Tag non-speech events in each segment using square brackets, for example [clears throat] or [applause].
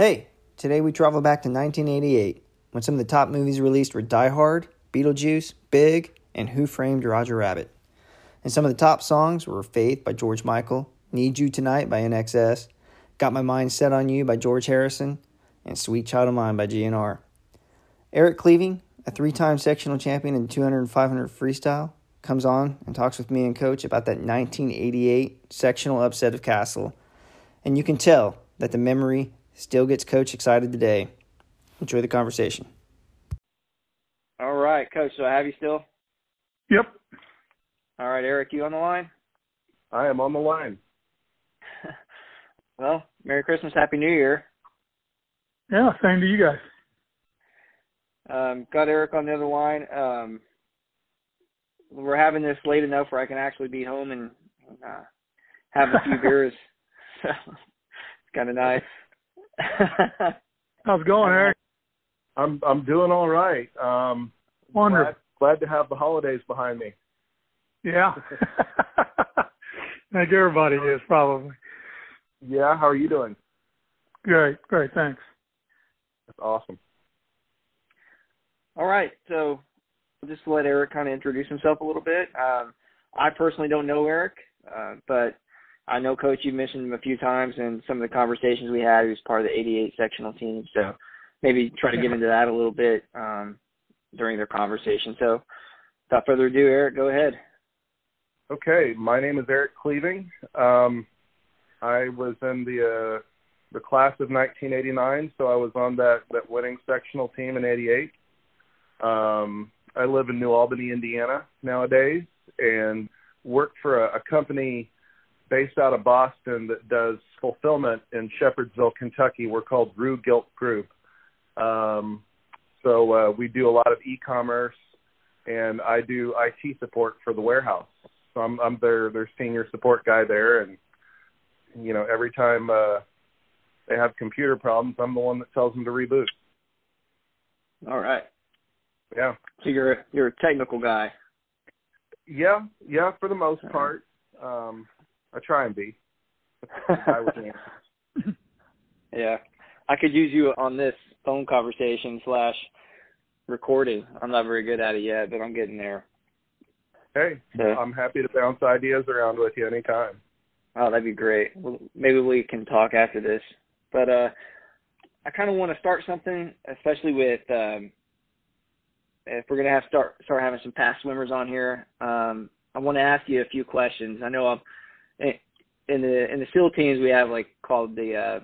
Hey, today we travel back to 1988 when some of the top movies released were Die Hard, Beetlejuice, Big, and Who Framed Roger Rabbit. And some of the top songs were Faith by George Michael, Need You Tonight by INXS, Got My Mind Set on You by George Harrison, and Sweet Child of Mine by GNR. Eric Cleaving, a three time sectional champion in 200 and 500 freestyle, comes on and talks with me and coach about that 1988 sectional upset of Castle. And you can tell that the memory still gets coach excited today. Enjoy the conversation. All right, coach. So I have you still? Yep. All right, Eric, you on the line? I am on the line. [laughs] well, Merry Christmas, Happy New Year. Yeah, same to you guys. Um, got Eric on the other line. Um, we're having this late enough where I can actually be home and uh, have a few [laughs] beers. [laughs] So it's kind of nice. [laughs] How's it going, Eric? I'm I'm doing all right. Um, Wonderful. Glad, glad to have the holidays behind me. Yeah. [laughs] like everybody is probably. Yeah. How are you doing? Great. Great. Thanks. That's awesome. All right. So just let Eric kind of introduce himself a little bit. Um, I personally don't know Eric, uh, but I know Coach. You mentioned him a few times in some of the conversations we had. He was part of the 88 sectional team, so maybe try to get into that a little bit um, during their conversation. So, without further ado, Eric, go ahead. Okay, my name is Eric Cleaving. Um, I was in the uh, the class of 1989, so I was on that that winning sectional team in '88. Um, I live in New Albany, Indiana nowadays, and work for a, a company based out of Boston that does fulfillment in Shepherdsville, Kentucky. We're called Rue Gilt Groupe. Um, so uh, we do a lot of e-commerce, and I do IT support for the warehouse. So I'm, I'm their their senior support guy there, and you know every time uh, they have computer problems, I'm the one that tells them to reboot. All right. Yeah. So you're a, you're a technical guy. Yeah, yeah, for the most part. Um, I try and be. [laughs] yeah, I could use you on this phone conversation slash recording. I'm not very good at it yet, but I'm getting there. Hey, so, I'm happy to bounce ideas around with you anytime. Oh, that'd be great. Well, maybe we can talk after this. But uh I kind of want to start something, especially with um if we're gonna have start start having some past swimmers on here. Um I want to ask you a few questions. I know I'm in the in the SEAL teams we have like called the uh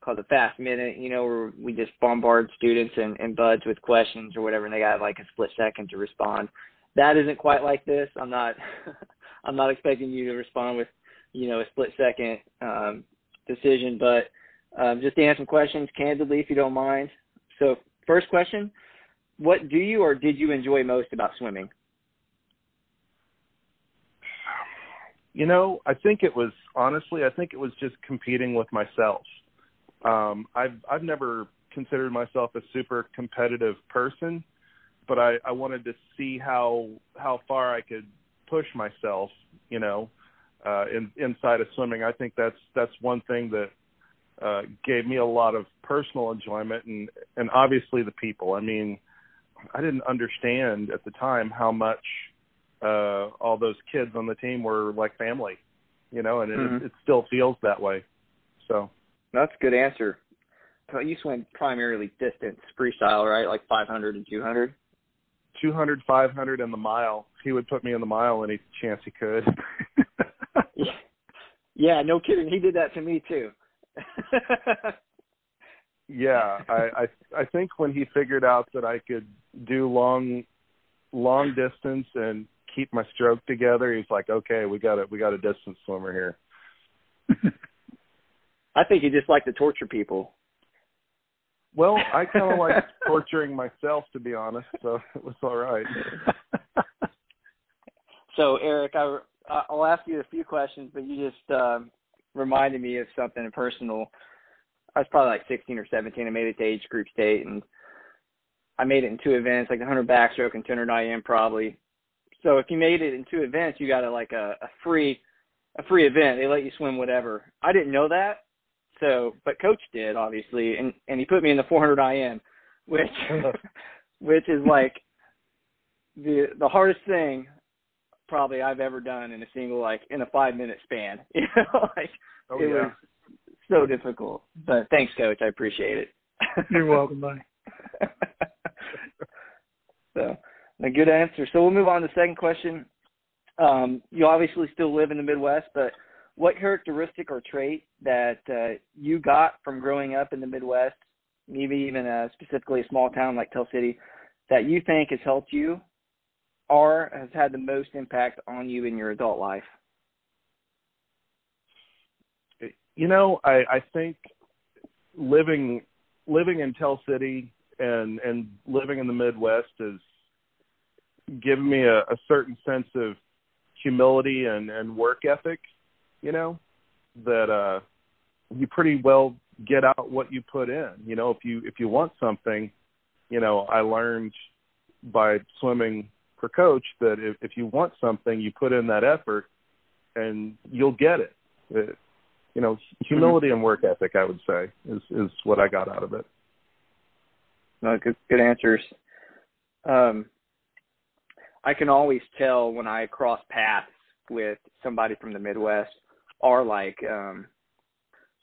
called the fast minute, you know, where we just bombard students and, and buds with questions or whatever and they got like a split second to respond. That isn't quite like this. I'm not [laughs] I'm not expecting you to respond with, you know, a split second um decision, but um just to answer some questions candidly if you don't mind. So first question, what do you or did you enjoy most about swimming? You know, I think it was honestly, I think it was just competing with myself. Um, I've I've never considered myself a super competitive person, but I, I wanted to see how how far I could push myself. You know, uh, in, inside of swimming, I think that's that's one thing that uh, gave me a lot of personal enjoyment, and and obviously the people. I mean, I didn't understand at the time how much uh, all those kids on the team were like family, you know, and mm-hmm. it, it still feels that way. So that's a good answer. You swim primarily distance freestyle, right? Like 500 and 200. 200, 500, and the mile. He would put me in the mile any chance he could. [laughs] yeah. yeah, no kidding. He did that to me too. [laughs] [laughs] yeah, I, I I think when he figured out that I could do long long distance and keep my stroke together. He's like, okay, we got a we got a distance swimmer here. [laughs] I think he just liked to torture people. Well, I kind of [laughs] like torturing myself, to be honest. So [laughs] it was all right. so Eric, I I'll ask you a few questions, but you just um, reminded me of something personal. I was probably like 16 or 17. I made it to age group state, and I made it in two events, like the 100 backstroke and 200 IM probably. So if you made it in two events, you got a like a, a free a free event. They let you swim whatever. I didn't know that, So, but coach did obviously, and and he put me in the 400 IM, which [laughs] which is like the the hardest thing probably I've ever done in a single like in a five minute span. [laughs] You know, like Oh it yeah. was so difficult. But thanks, coach. I appreciate it. You're welcome, [laughs] buddy. so a good answer. So we'll move on to the second question. Um, you obviously still live in the Midwest, but what characteristic or trait that uh, you got from growing up in the Midwest, maybe even uh, specifically a small town like Tell City, that you think has helped you or has had the most impact on you in your adult life? You know, I, I think living living in Tell City and and living in the Midwest has given me a, a certain sense of humility and, and work ethic, you know, that uh you pretty well get out what you put in. You know, if you if you want something, you know, I learned by swimming for coach that if, if you want something, you put in that effort and you'll get it. it you know, humility and work ethic, I would say, is is what I got out of it. No, good, good answers. Um, I can always tell when I cross paths with somebody from the Midwest, or like um,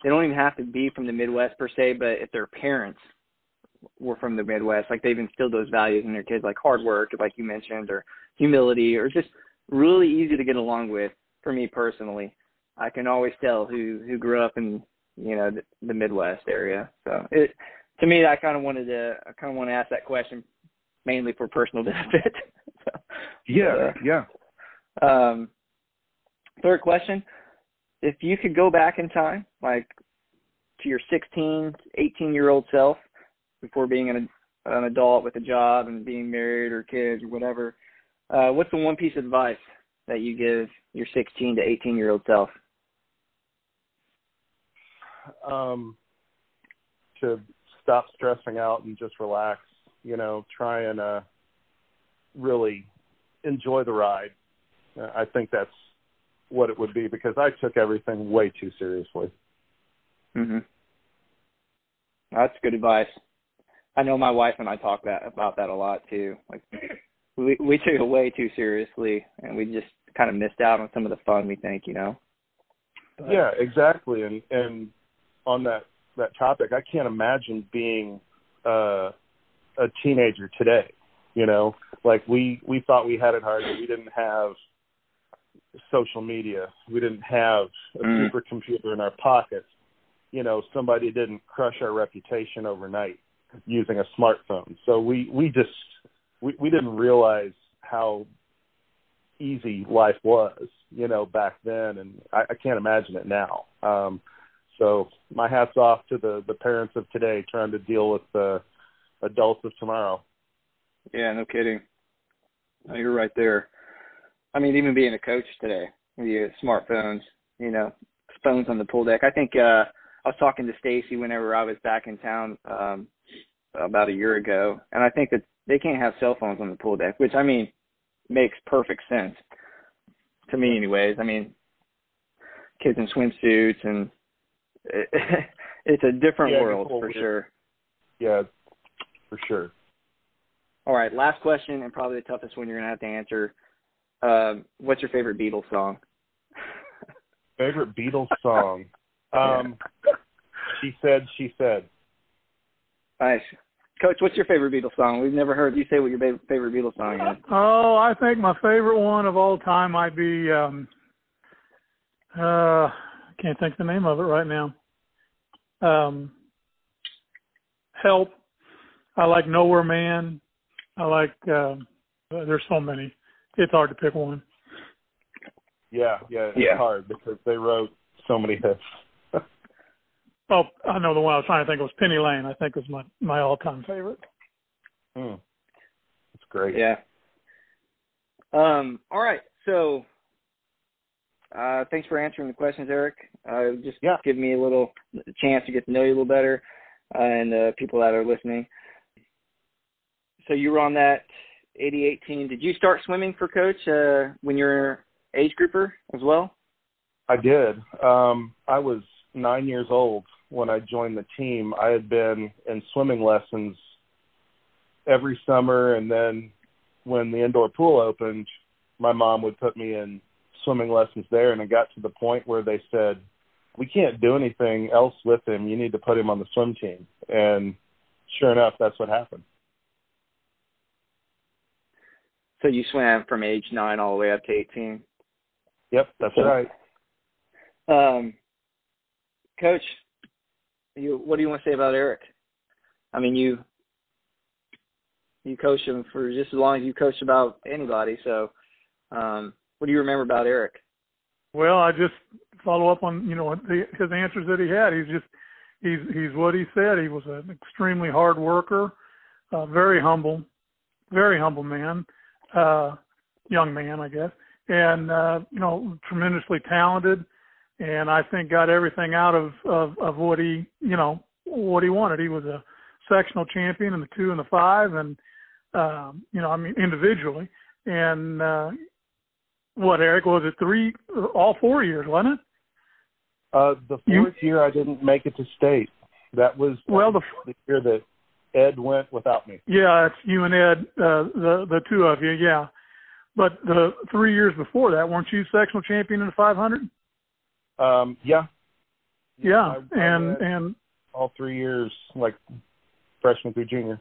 they don't even have to be from the Midwest per se, but if their parents were from the Midwest, like they've instilled those values in their kids, like hard work, like you mentioned, or humility, or just really easy to get along with. For me personally, I can always tell who who grew up in you know the, the Midwest area. So it to me, I kind of wanted to I kind of want to ask that question mainly for personal [laughs] benefit. So, Yeah, uh, yeah. um, third question: If you could go back in time, like to your 16, 18 year old self, before being an an adult with a job and being married or kids or whatever, uh, what's the one piece of advice that you give your 16 to 18 year old self? Um, to stop stressing out and just relax. You know, try and uh, really enjoy the ride. Uh, I think that's what it would be because I took everything way too seriously. Mhm. That's good advice. I know my wife and I talk that about that a lot too. Like we we took it way too seriously and we just kind of missed out on some of the fun we think, you know. But, Yeah, exactly. And and on that that topic, I can't imagine being uh, a teenager today. You know, like we we thought we had it hard. but We didn't have social media. We didn't have a Mm. supercomputer in our pockets. You know, somebody didn't crush our reputation overnight using a smartphone. So we we just we we didn't realize how easy life was, you know, back then, and I, I can't imagine it now. Um, so my hats off to the the parents of today trying to deal with the adults of tomorrow. Yeah, no kidding. No, you're right there. I mean, even being a coach today, with your smartphones, you know, phones on the pool deck. I think uh I was talking to Stacy whenever I was back in town um about a year ago, and I think that they can't have cell phones on the pool deck, which I mean makes perfect sense to me, anyways. I mean, kids in swimsuits, and it, [laughs] it's a different Yeah, world gets a little for sure. Yeah, for sure. All right, last question, and probably the toughest one you're gonna have to answer. Um, what's your favorite Beatles song? [laughs] Favorite Beatles song? Um, she said. She said. Nice, Coach. What's your favorite Beatles song? We've never heard you say what your favorite Beatles song is. Oh, I think my favorite one of all time might be um uh I can't think of the name of it right now. Um Help. I like Nowhere Man. I like um there's so many. It's hard to pick one. Yeah, yeah. It's Yeah. hard because they wrote so many hits. [laughs] Oh, I know the one I was trying to think of was Penny Lane. I think was my my all time favorite. Hmm. It's great. Yeah. Um. All right. So, uh, thanks for answering the questions, Eric. Uh, just Yeah. give me a little chance to get to know you a little better, uh, and uh, people that are listening. So you were on that 88 team. Did you start swimming for coach uh, when you were age grouper as well? I did. Um, I was nine years old when I joined the team, I had been in swimming lessons every summer, and then when the indoor pool opened, my mom would put me in swimming lessons there, and it got to the point where they said, "We can't do anything else with him. You need to put him on the swim team." And sure enough, that's what happened. So you swam from age nine all the way up to eighteen. Yep, that's right. Um, Coach, you what do you want to say about Eric? I mean, you you coached him for just as long as you coached about anybody. So, um, what do you remember about Eric? Well, I just follow up on you know the, his answers that he had. He's just he's he's what he said. He was an extremely hard worker, uh, very humble, very humble man, uh, young man, I guess, and uh, you know tremendously talented and I think got everything out of, of of what he you know what he wanted. He was a sectional champion in the two and the five, and um, you know I mean individually. And uh, what Eric was it three all four years, wasn't it? Uh, the fourth you, year I didn't make it to state. That was well the, the year that Ed went without me. Yeah, it's you and Ed, uh, the the two of you. Yeah, but the three years before that, weren't you sectional champion in the 500? Um, yeah. Yeah, I, I and and all three years, like freshman through junior.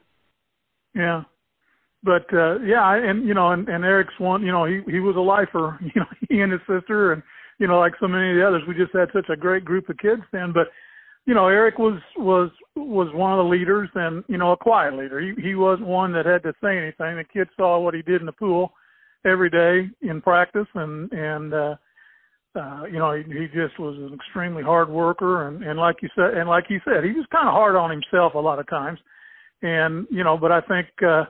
Yeah, but uh yeah, and you know, and, and Eric's one. You know, he he was a lifer. [laughs] You know, he and his sister, and you know, like so many of the others, we just had such a great group of kids then. But you know, Eric was was was one of the leaders, and you know, a quiet leader. He he wasn't one that had to say anything. The kids saw what he did in the pool every day in practice, and and uh uh, you know, he, he just was an extremely hard worker, and and like you said, and like he said, he was kind of hard on himself a lot of times, and you know, but I think, uh,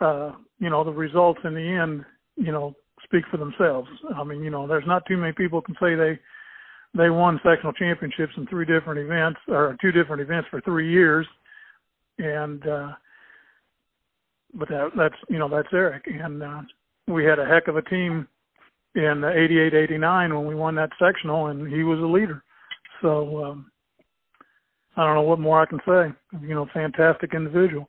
uh, you know, the results in the end, you know, speak for themselves. I mean, you know, there's not too many people can say they they won sectional championships in three different events or two different events for three years, and uh, but that that's you know that's Eric, and uh, we had a heck of a team in 88 89 when we won that sectional and he was a leader. So um i don't know what more i can say. You know fantastic individual.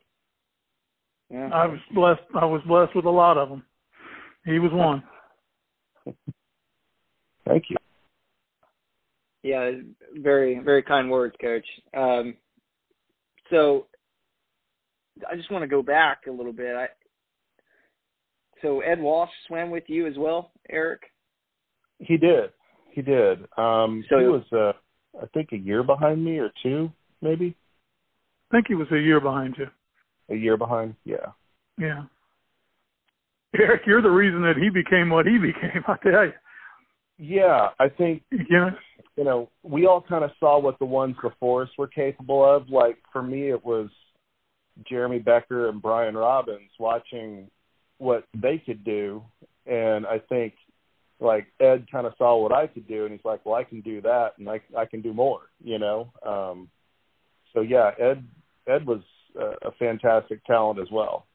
Yeah. i was blessed i was blessed with a lot of them he was one. [laughs] Thank you yeah very very kind words coach um so i just want to go back a little bit i so Ed Walsh swam with you as well, Eric? He did. He did. Um so, he was uh I think a year behind me or two, maybe. I think he was a year behind you. A year behind, yeah. Yeah. Eric, you're the reason that he became what he became, I tell you. Yeah, I think yeah. You know, we all kind of saw what the ones before us were capable of. Like for me it was Jeremy Becker and Brian Robbins watching what they could do, and I think like Ed kind of saw what I could do, and he's like, "Well, I can do that, and I I can do more," you know. Um, so yeah, Ed Ed was a, a fantastic talent as well.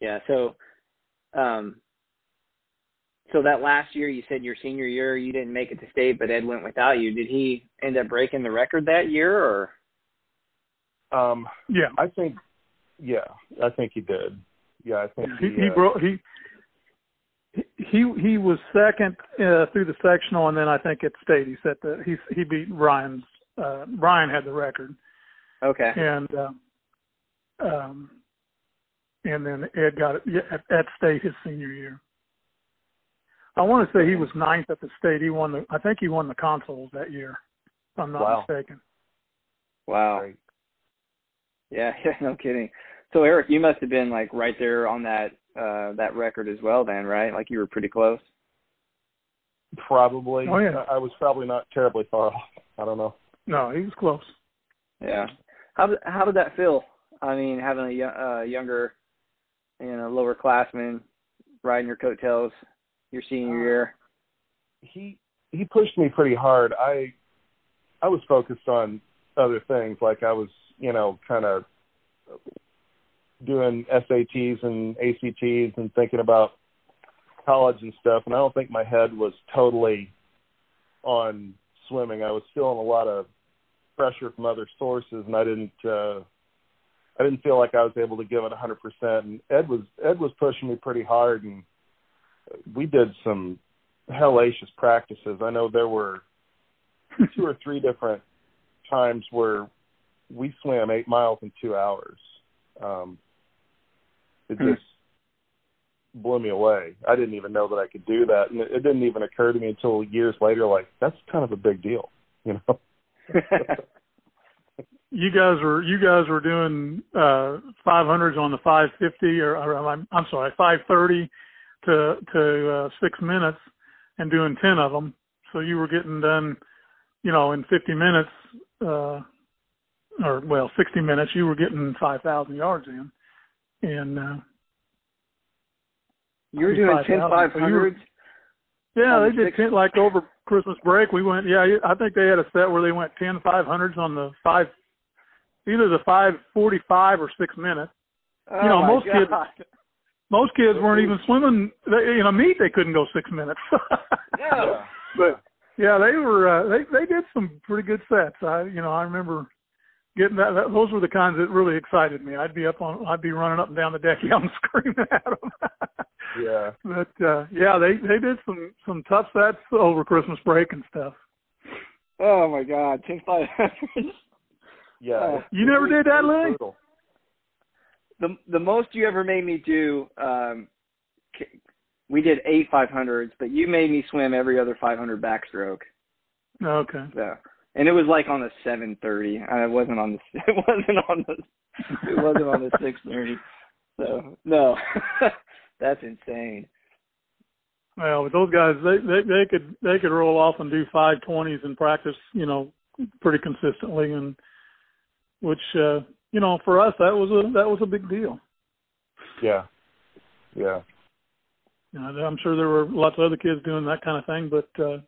Yeah. So, um, so that last year, you said your senior year, you didn't make it to state, but Ed went without you. Did he end up breaking the record that year, or? Um, yeah, I think yeah, I think he did. Yeah, I think he he, he, uh, broke he. He he was second uh, through the sectional, and then I think at state he set the he he beat Ryan's. Uh, Ryan had the record, Okay. and uh, um, and then Ed got it at, at state his senior year. I want to say he was ninth at the state. He won the. I think he won the consols that year. If I'm not Wow. mistaken. Wow. Great. Yeah, [laughs] yeah, no kidding. So Eric, you must have been like right there on that uh that record as well then, right? Like you were pretty close. Probably. Oh, yeah. I I was probably not terribly far off. I don't know. No, he was close. Yeah. How did how did that feel? I mean, having a uh, younger, you know, lower classman riding your coattails your senior Uh, year. He he pushed me pretty hard. I I was focused on other things, like I was, you know, kind of doing SATs and ACTs and thinking about college and stuff. And I don't think my head was totally on swimming. I was feeling a lot of pressure from other sources, and I didn't. uh I didn't feel like I was able to give it 100%. And Ed was Ed was pushing me pretty hard, and we did some hellacious practices. I know there were [laughs] two or three different times where we swam eight miles in two hours. Um, it Hmm. just blew me away. I didn't even know that I could do that, and it, it didn't even occur to me until years later. Like that's kind of a big deal, you know. [laughs] You guys were you guys were doing uh 500s on the 550 or, or I'm, I'm sorry 530 to to uh, six minutes and doing 10 of them. So you were getting done, you know, in 50 minutes, uh, or well 60 minutes. You were getting 5,000 yards in, and uh, you were doing 10 5,000. So 500s? Yeah, they the did six- ten like over Christmas break. We went. Yeah, I think they had a set where they went ten five hundreds on the five, either the five forty five or six minutes. Oh You know, most kids- God. Most kids weren't even swimming. They, you know, meet they couldn't go six minutes. [laughs] No. but yeah, they were. Uh, they they did some pretty good sets. I you know I remember getting that, that. Those were the kinds that really excited me. I'd be up on. I'd be running up and down the deck [laughs] yelling, screaming at them. [laughs] Yeah. But uh yeah, they they did some some tough sets over Christmas break and stuff. Oh my God, 10 500s. Yeah. Oh. it- You never was- did that, it brutal. The the most you ever made me do um we did eight 500s but you made me swim every other 500 backstroke. Okay. so and it was like on the 730 i wasn't on the [laughs] it wasn't on the it wasn't on the 630 so no [laughs] that's insane. Well, but those guys they, they they could they could roll off and do five twenties in practice, you know, pretty consistently and which uh you know, for us that was a that was a big deal. Yeah. Yeah. You know, I'm sure there were lots of other kids doing that kind of thing, but uh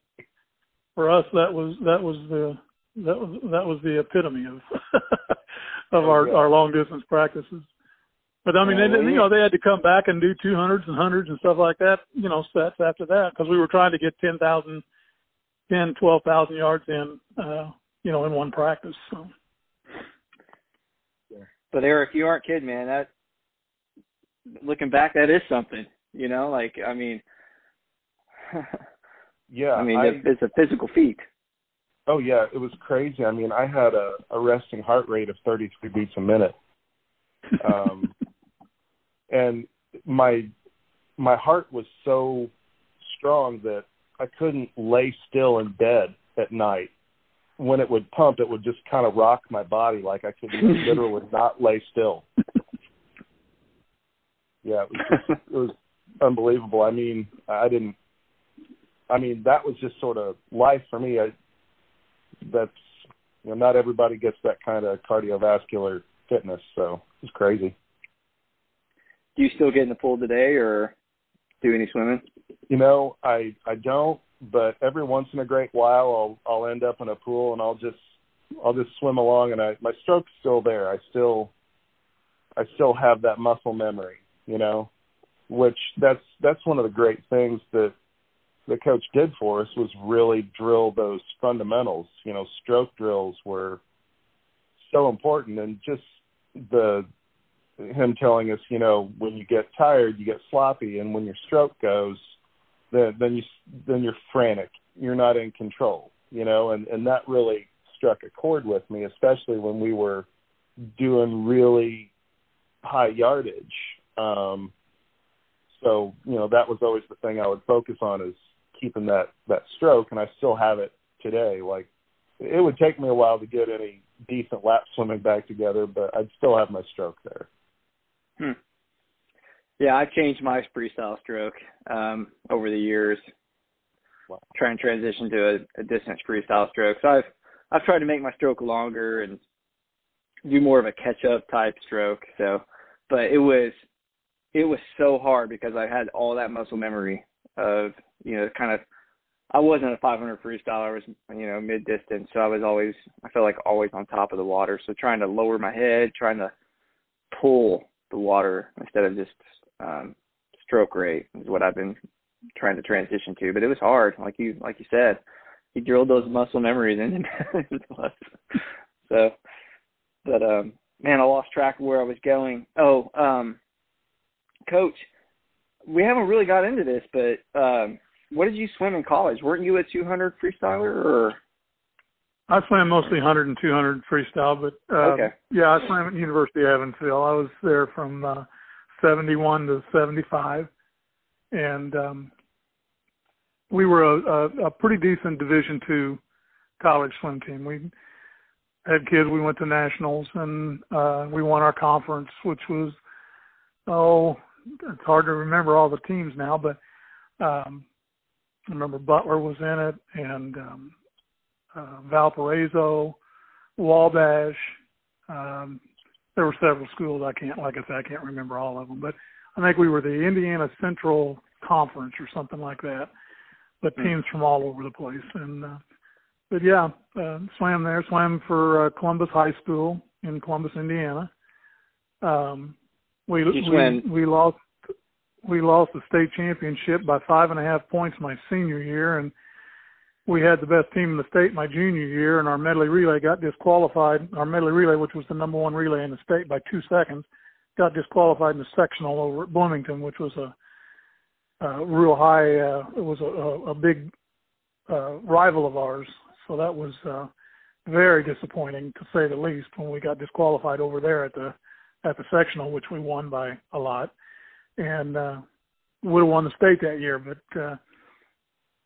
for us that was that was the that was that was the epitome of [laughs] of Oh, our yeah. our long distance practices. But I mean, Yeah, they, you know, they had to come back and do 200s and hundreds and stuff like that, you know, sets after that because we were trying to get 10,000, 10, 12,000 yards in, uh, you know, in one practice. So but eric you aren't kidding man that looking back that is something you know like i mean [laughs] Yeah. i mean I- it's a physical feat Oh yeah, it was crazy. I mean, I had a, a resting heart rate of 33 beats a minute, um, [laughs] and my my heart was so strong that I couldn't lay still in bed at night. When it would pump, it would just kind of rock my body like I could [laughs] literally not lay still. Yeah, it was just, it was unbelievable. I mean, I didn't. I mean, that was just sort of life for me. I, that's you know, not everybody gets that kind of cardiovascular fitness, so it's crazy. do you still get in the pool today or do any swimming You know, I I don't, but every once in a great while, I'll I'll end up in a pool and I'll just I'll just swim along, and I my stroke's still there. I still I still have that muscle memory, you know, which that's that's one of the great things that the coach did for us was really drill those fundamentals. You know, stroke drills were so important, and just the him telling us, you know, when you get tired, you get sloppy, and when your stroke goes, then then you then you're frantic. You're not in control, you know, and and that really struck a chord with me, especially when we were doing really high yardage. Um, so you know that was always the thing I would focus on is keeping that that stroke, and I still have it today. Like it would take me a while to get any decent lap swimming back together, but I'd still have my stroke there. Hmm. Yeah, I've changed my freestyle stroke um, over the years. Wow. Try and transition to a, a distance freestyle stroke. So I've I've tried to make my stroke longer and do more of a catch up type stroke. So, but it was it was so hard because I had all that muscle memory of you know kind of I wasn't a 500 freestyler. I was you know mid distance, so I was always I felt like always on top of the water. So trying to lower my head, trying to pull the water instead of just um, stroke rate is what I've been trying to transition to. But it was hard, like you like you said. he drilled those muscle memories us. [laughs] so, but um, man, I lost track of where I was going. Oh, um, coach, we haven't really got into this, but um, what did you swim in college? Weren't you a 200 freestyler or? I swam mostly 100 and 200 freestyle, but uh, okay. yeah, I swam at University of Evansville. I was there from uh, 71 to 75, and um, we were a, a, a pretty decent Division two college swim team. We had kids. We went to nationals, and uh, we won our conference, which was oh, it's hard to remember all the teams now, but um, I remember Butler was in it, and um, uh, Valparaiso, Wabash. Um, there were several schools. I can't, like I said, I can't remember all of them, but I think we were the Indiana Central Conference or something like that. But mm. teams from all over the place, and uh, but yeah, uh, swam there. Swam for uh, Columbus High School in Columbus, Indiana. Um, we we we lost we lost the state championship by five and a half points my senior year, and we had the best team in the state my junior year, and our medley relay got disqualified. Our medley relay, which was the number one relay in the state by two seconds, got disqualified in the sectional over at Bloomington, which was a, a real high. Uh, it was a, a, big uh, rival of ours, so that was uh, very disappointing to say the least when we got disqualified over there at the at the sectional, which we won by a lot, and uh, would have won the state that year, but uh,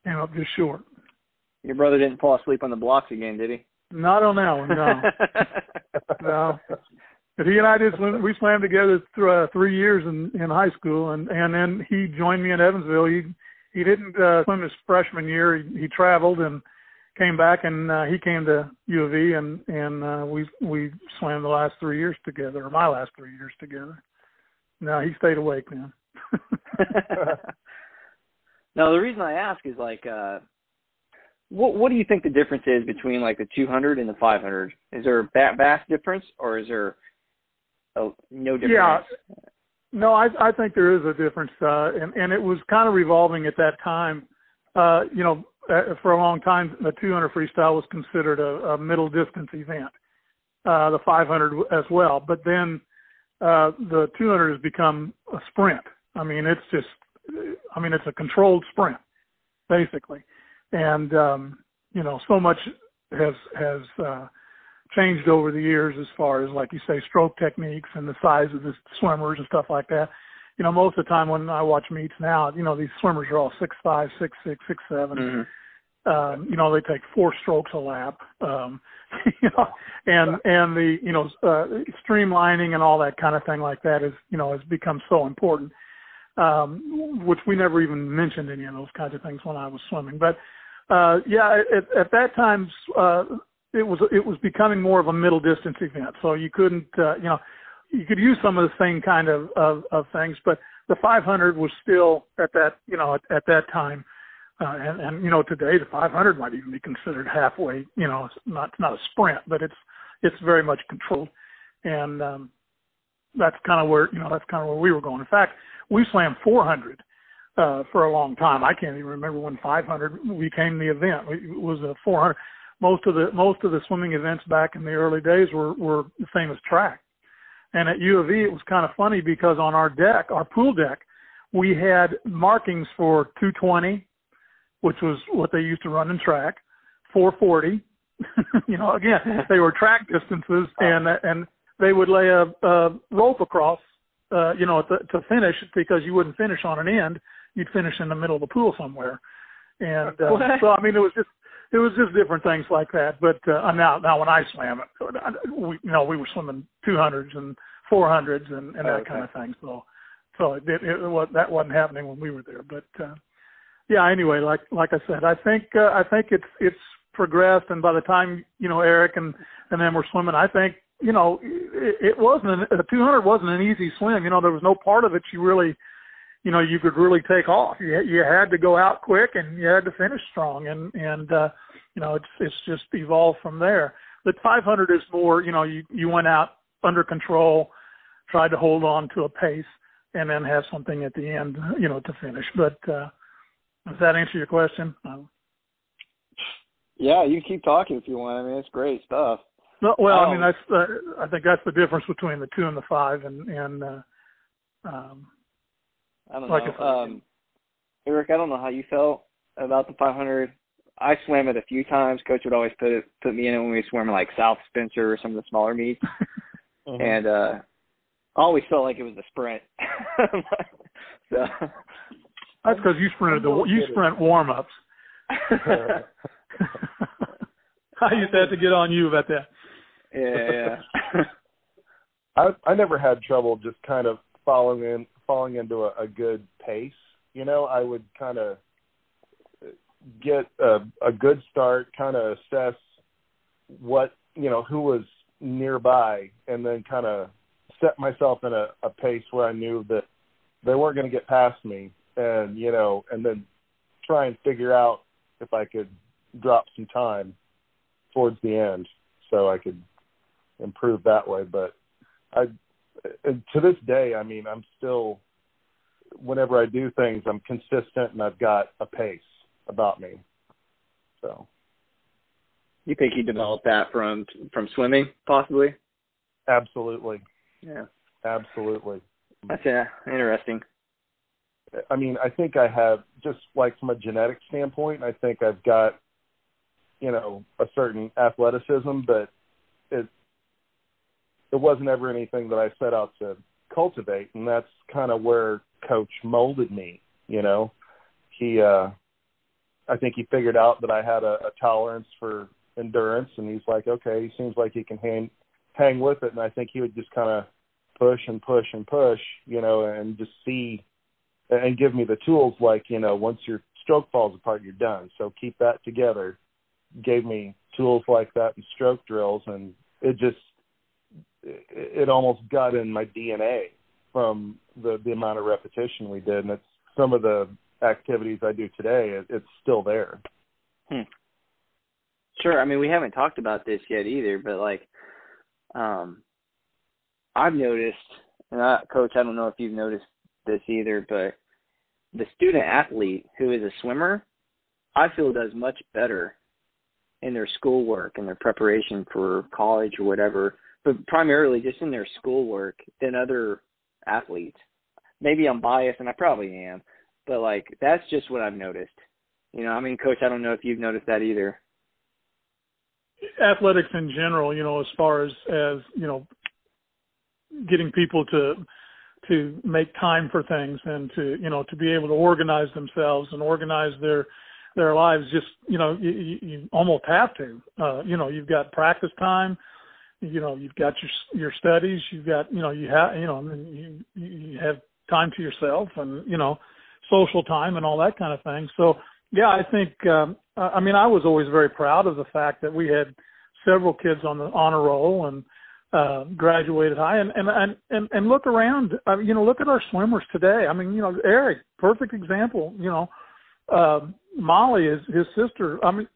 came up just short. Your brother didn't fall asleep on the blocks again, did he? Not on that one, no. [laughs] no. But he and I did swim. We swam together through uh, three years in in high school, and and then he joined me in Evansville. He he didn't uh, swim his freshman year. He, he traveled and came back, and uh, he came to U of E, and and uh, we we swam the last three years together, or my last three years together. No, he stayed awake, man. [laughs] now the reason I ask is like uh what what do you think the difference is between like the 200 and the 500? Is there a vast difference, or is there a, no difference? Yeah, no, I I think there is a difference, uh, and and it was kind of revolving at that time. Uh, you know, uh, for a long time, the 200 freestyle was considered a, a middle distance event, uh, the 500 as well. But then uh, the 200 has become a sprint. I mean, it's just, I mean, it's a controlled sprint, basically and um, you know so much has has uh, changed over the years as far as like you say stroke techniques and the size of the swimmers and stuff like that. You know, most of the time when I watch meets now, you know these swimmers are all six five, six six, six seven. Mm-hmm. Um, you know, they take four strokes a lap. Um, [laughs] you know, and and the you know uh, streamlining and all that kind of thing like that is you know has become so important, um, which we never even mentioned any of those kinds of things when I was swimming. But uh, yeah, at, at that time, uh, it was it was becoming more of a middle distance event. So you couldn't, uh, you know, you could use some of the same kind of, of, of things, but the 500 was still at that, you know, at, at that time, uh, and, and you know, today the 500 might even be considered halfway. You know, not not a sprint, but it's it's very much controlled, and um, that's kind of where you know that's kind of where we were going. In fact, we swam 400 uh, for a long time. I can't even remember when 500 became the event. It was a 400. Most of the most of the swimming events back in the early days were were the famous track. And at U of E, it was kind of funny because on our deck, our pool deck, we had markings for 220, which was what they used to run in track, 440. [laughs] you know, again, they were track distances, and and they would lay a, a rope across, uh, you know, to, to finish because you wouldn't finish on an end you'd finish in the middle of the pool somewhere. And uh, so I mean, it was just it was just different things like that. But uh, now now when I swam it, we you know we were swimming 200s and 400s and, and that okay. kind of thing. So so it, it, it was that wasn't happening when we were there. But uh, yeah, anyway, like like I said, I think uh, I think it's it's progressed, and by the time you know Eric and and them we're swimming, I think you know it, it wasn't a 200 wasn't an easy swim. You know, there was no part of it you really you know you could really take off. You you had to go out quick and you had to finish strong, and and uh, you know it's it's just evolved from there. The 500 is more you know you you went out under control, tried to hold on to a pace, and then have something at the end you know to finish. But uh, does that answer your question? Um, Yeah, you can keep talking if you want. I mean, it's great stuff. No, well, I mean Um, that's uh, I think that's the difference between the two and the five, and and uh, um, I don't Like know. Um, Eric, I don't know how you felt about the 500. I swam it a few times. Coach would always put it, put me in it when we swam like South Spencer or some of the smaller meets, Mm-hmm. [laughs] and uh, I always felt like it was a sprint. [laughs] so. that's because you sprinted the you sprint warm ups. [laughs] I used to have to get on you about that. yeah, yeah. I I never had trouble just kind of following in falling into a, a good pace. You know, I would kind of get a, a good start, kind of assess what you know who was nearby, and then kind of set myself in a, a pace where I knew that they weren't going to get past me, and you know, and then try and figure out if I could drop some time towards the end so I could improve that way. But I, to this day, I mean, I'm still, whenever I do things, I'm consistent and I've got a pace about me. So you think you developed that from from swimming, possibly? absolutely, Yeah, absolutely. that's yeah, interesting. I mean, I think I have just like from a genetic standpoint, I think I've got, you know, a certain athleticism, but it it wasn't ever anything that I set out to cultivate, and that's kind of where coach molded me. You know, he, uh I think he figured out that I had a, a tolerance for endurance, and he's like, okay, he seems like he can hang hang with it, and I think he would just kind of push and push and push, you know, and just see and give me the tools like you know once your stroke falls apart you're done so keep that together gave me tools like that and stroke drills and it just it, almost got in my dna from the the amount of repetition we did and it's some of the activities i do today it, it's still there Sure. I mean, we haven't talked about this yet either, but like, um, I've noticed, and I, Coach, I don't know if you've noticed this either, but the student athlete who is a swimmer, I feel does much better in their schoolwork and their preparation for college or whatever, but primarily just in their schoolwork than other athletes. Maybe I'm biased, and I probably am, but like that's just what I've noticed. You know, I mean, Coach, I don't know if you've noticed that either. athletics in general, you know, as far as as you know, getting people to to make time for things and to you know to be able to organize themselves and organize their their lives. Just you know, you, you, almost have to. Uh, you know, you've got practice time. You know, you've got your your studies. You've got you know you have you know you you have time to yourself and you know social time and all that kind of thing. So yeah, I think. Um, I mean, I was always very proud of the fact that we had several kids on the honor roll and uh, graduated high. And and and and, look around. I mean, you know, look at our swimmers today. I mean, you know, Eric, perfect example. You know, uh, Molly is his sister. I mean,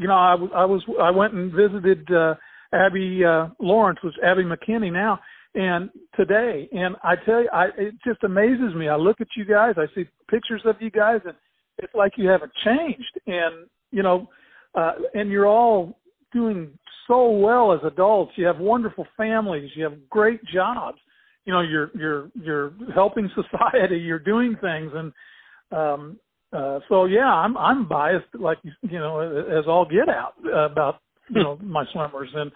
you know, I, was- I was I went and visited uh, Abby uh, Lawrence, was Abby McKinney now. And today, and I tell you, I, it just amazes me. I look at you guys, I see pictures of you guys, and it's like you haven't changed. And you know uh and you're all doing so well as adults. You have wonderful families. You have great jobs. You know you're you're you're helping [laughs] society. You're doing things. And um uh so yeah i'm i'm biased like you you know as all get out about you know my swimmers. And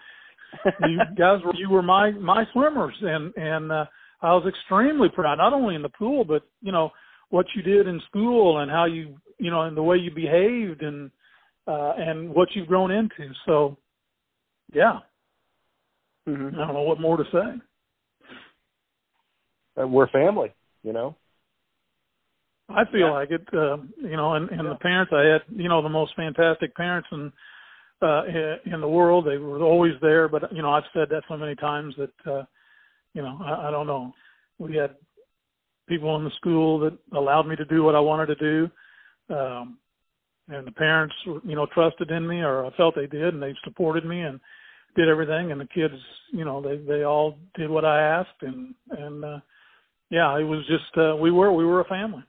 you guys were you were my my swimmers. And and uh I was extremely proud not only in the pool but you know what you did in school and how you you know and the way you behaved and uh and what you've grown into. So yeah. Mm-hmm. i don't know what more to say. And we're family you know? I feel like it uh you know and and the parents i had you know the most fantastic parents and uh in, the world they were always there but you know i've said that so many times that uh you know i, I don't know we had people in the school that allowed me to do what I wanted to do. Um, and the parents, you know, trusted in me or I felt they did and they supported me and did everything. And the kids, you know, they, they all did what I asked. And, and, uh, yeah, it was just, uh, we were, we were a family.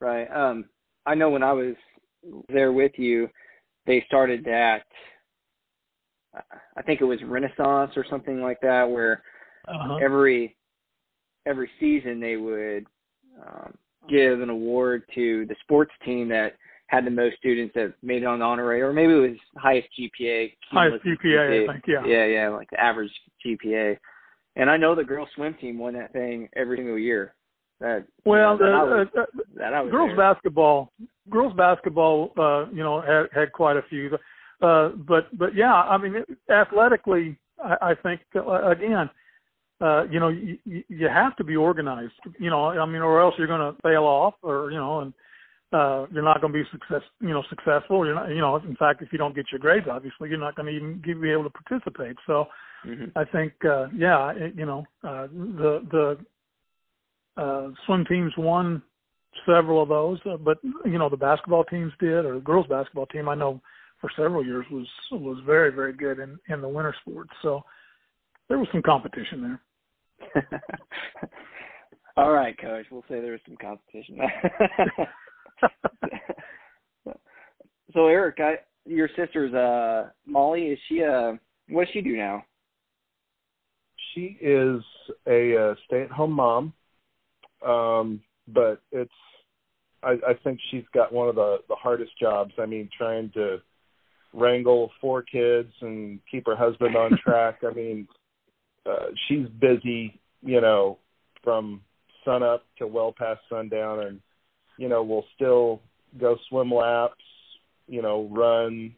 Right. Um, I know when I was there with you, they started that. I think it was Renaissance or something like that, where Uh-huh. every every season they would um, give an award to the sports team that had the most students that made it on the honor rate, or maybe it was highest GPA. Highest cumulative GPA, I think, yeah. Yeah, yeah, like the average GPA. And I know the girls swim team won that thing every single year. That Well, that, the, was, uh, that girls there. basketball girls basketball uh you know had had quite a few uh but but yeah i mean it, athletically i i think uh, again uh you know you you have to be organized you know i mean or else you're going to fail off or you know and uh you're not going to be success you know successful you're not you know in fact if you don't get your grades obviously you're not going to even be able to participate so Mhm. I think, uh, yeah, it, you know, uh, the the uh, swim teams won several of those, uh, but you know, the basketball teams did, or the girls basketball team, I know for several years was was very very good in in the winter sports. So there was some competition there. [laughs] All right, coach. We'll say there was some competition. [laughs] so Eric, I, your sister's uh Molly. Is she uh what does she do now? She is a uh, stay-at-home mom, um, but it's I, I think she's got one of the the hardest jobs. I mean, trying to wrangle four kids and keep her husband on [laughs] track. I mean, uh, she's busy, you know, from sun up to well past sundown, and you know, will still go swim laps, you know, run,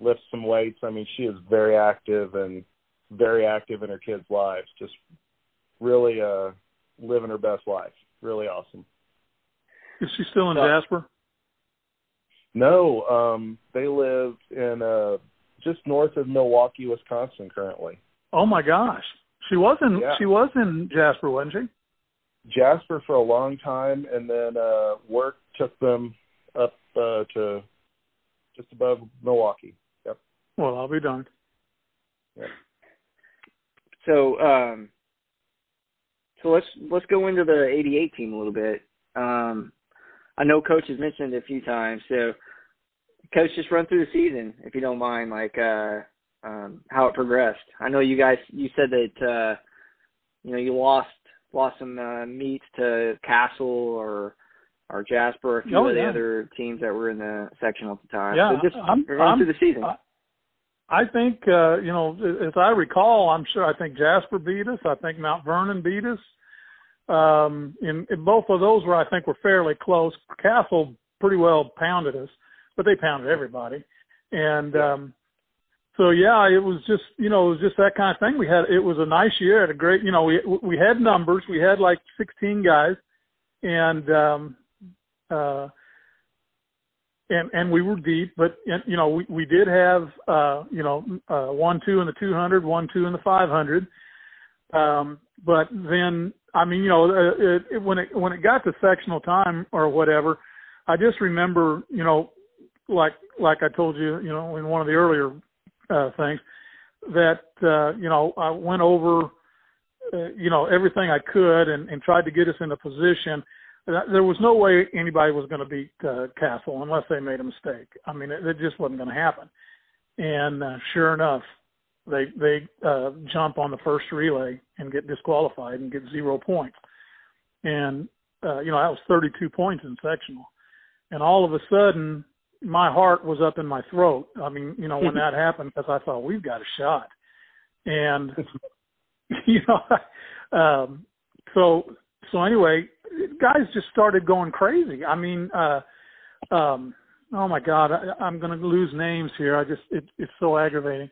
lift some weights. I mean, she is very active and very active in her kids' lives. Just really uh living her best life. Really awesome. Is she still in So- Jasper? No, um they live in uh just north of Milwaukee, Wisconsin currently. Oh my gosh, she was in Yeah. she was in Jasper, wasn't she? Jasper for a long time and then uh work took them up uh to just above Milwaukee. Yep. Well, I'll be darned. So um so let's let's go into the 88 team a little bit. Um I know coach has mentioned it a few times. So coach just run through the season if you don't mind like uh um how it progressed. I know you guys you said that uh you know you lost lost some uh, meets to Castle or or Jasper, a few Oh, of the yeah. other teams that were in the sectional at the time. Yeah, so just I'm- run I'm- through the season. I- I think, uh, you know, as I recall, I'm sure I think Jasper beat us. I think Mount Vernon beat us. Um, in, in both of those were, I think, were fairly close. Castle pretty well pounded us, but they pounded everybody. And, um, so yeah, it was just, you know, it was just that kind of thing. We had, it was a nice year. Had a great, you know, we, we had numbers. We had like 16 guys and, um, uh, and and we were deep, but you know we we did have uh you know uh one two in the two hundred, one two in the 500. Um but then I mean you know uh, it, it, when it when it got to sectional time or whatever, I just remember you know like like I told you you know in one of the earlier uh things that uh you know I went over uh, you know everything I could and and tried to get us in a position there was no way anybody was going to beat uh, Castle unless they made a mistake. I mean, it, it just wasn't going to happen. And uh, sure enough, they they uh, jump on the first relay and get disqualified and get zero points. And uh, you know that was 32 points in sectional. And all of a sudden, my heart was up in my throat. I mean, you know, when [laughs] that happened, because I thought we've got a shot. And [laughs] you know, [laughs] um, so so anyway, guys just started going crazy. I mean, uh, um, oh my God, I, I'm going to lose names here. I just it, it's so aggravating.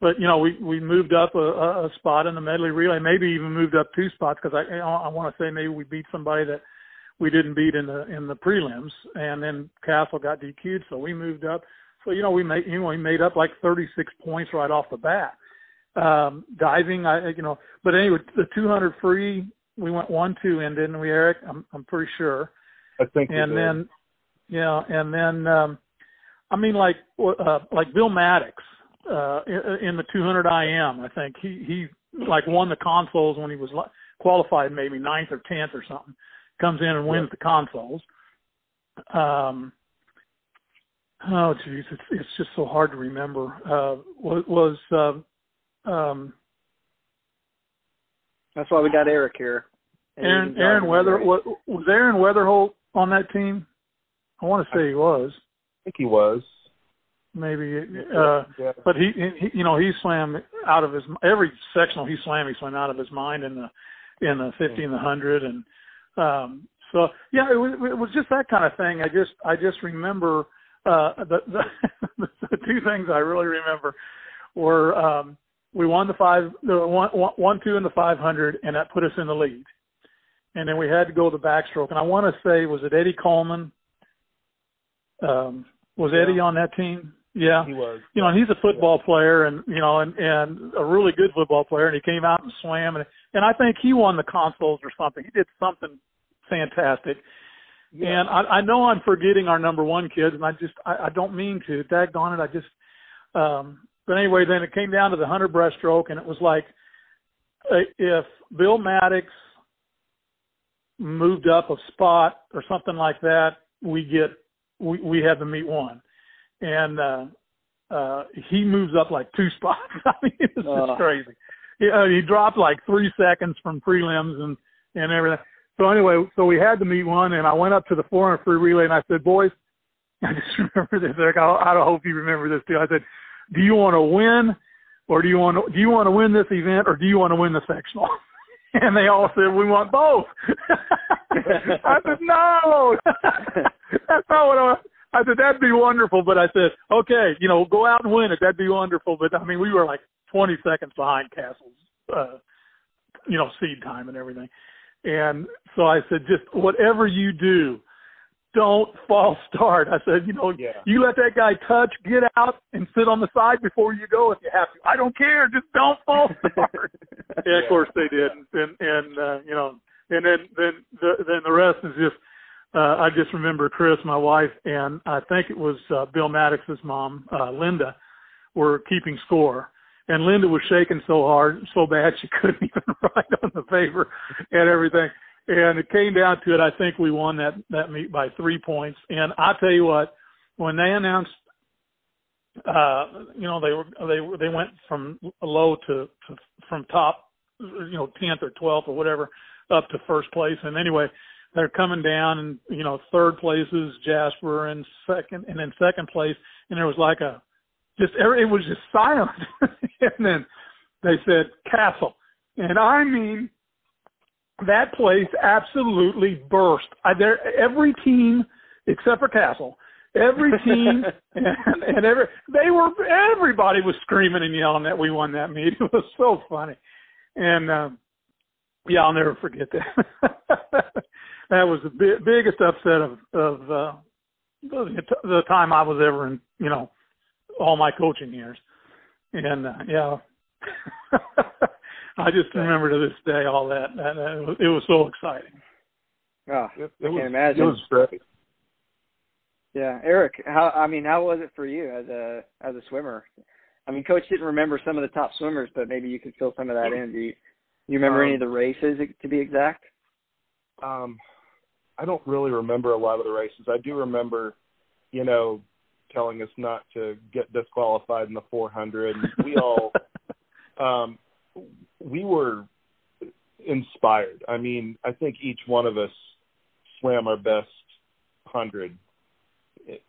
But you know, we we moved up a, a spot in the medley relay, maybe even moved up two spots because I I want to say maybe we beat somebody that we didn't beat in the in the prelims, and then Castle got DQ'd, so we moved up. So you know, we made you know we made up like 36 points right off the bat. Um, diving, I you know, but anyway, the 200 free we went one two in, didn't we, Eric? I'm I'm pretty sure. I think And then, yeah, and then, um, I mean, like uh, like Bill Maddox uh, in, in the 200 IM. I think he he like won the consols when he was li- qualified, maybe ninth or tenth or something. Comes in and wins the consols. Um, oh geez, it's it's just so hard to remember. Uh, was was uh, um, that's why we got Eric here. Aaron Aaron Weather was, was Aaron Weatherholt on that team? I want to say he was. I think he was. Maybe, uh, yeah. but he, he, you know, he swam out of his every sectional he swam, he swam out of his mind in the in the fifty and the hundred, and um, so yeah, it was it was just that kind of thing. I just I just remember uh, the, [laughs] the the two things I really remember were um, we won the five the one one two in the five hundred, and that put us in the lead. And then we had to go the backstroke, and I want to say was it Eddie Coleman? Um, was yeah. Eddie on that team? Yeah, he was. You know, and he's a football yeah. player, and you know, and and a really good football player. And he came out and swam, and and I think he won the consols or something. He did something fantastic. Yeah. And I, I know I'm forgetting our number one kids, and I just I, I don't mean to. Daggone it, I just. um But anyway, then it came down to the hundred breaststroke, and it was like uh, if Bill Maddox moved up a spot or something like that, we get we we have the meet one, and uh, uh, he moves up like two [laughs] spots. I mean, it's just uh. crazy. He, uh, he dropped like three seconds from prelims and and everything. So anyway, so we had the meet one, and I went up to the 400 free relay, and I said, "Boys, [laughs] I just remember this. Eric, I, I hope you remember this too." I said, "Do you want to win, or do you want to do you want to win this event, or do you want to win the sectional?" [laughs] [laughs] And they all said, "We want both." [laughs] I said, "No, [laughs] that's not what I." I said, "That'd be wonderful," but I said, "Okay, you know, go out and win it. That'd be wonderful." But I mean, we were like 20 seconds behind Castle's, uh, you know, seed time and everything. And so I said, just whatever you do, don't false start. I said, you know, yeah. you let that guy touch, get out and sit on the side before you go if you have to. I don't care, just don't false start. [laughs] yeah, of course they did, and and uh, you know, and then then the then the rest is just. Uh, I just remember Chris, my wife, and I think it was uh, Bill Maddox's mom, uh, Linda, were keeping score and Linda was shaking so hard, so bad she [laughs] couldn't even [laughs] write on the paper and everything. And it came down to it. I think we won that that meet by three points. And I tell you what, when they announced, uh, you know, they were they they went from low to, to from top, you know, tenth or twelfth or whatever, up to first place. And anyway, they're coming down, and you know, third place is Jasper, and second, and then second place, and there was like a just every it was just silent. [laughs] and then they said Castle, and I mean that place absolutely burst. I, there, every team except for Castle, every team [laughs] and, and every they were everybody was screaming and yelling that we won that meet. [laughs] It was so funny, and um, yeah, I'll never forget that. [laughs] that was the big, biggest upset of of uh, the, the time I was ever in, you know, all my coaching years. And uh, yeah, [laughs] I just remember to this day all that. And it was, it was so exciting. Oh, it, it I was, can imagine. It was great. Yeah, Eric, how I mean, how was it for you as a as a swimmer? I mean, coach didn't remember some of the top swimmers, but maybe you could fill some of that in. Do you, you remember um, any of the races to be exact? Um, I don't really remember a lot of the races. I do remember, you know, telling us not to get disqualified in the 400. We all, [laughs] um, we were inspired. I mean, I think each one of us swam our best hundred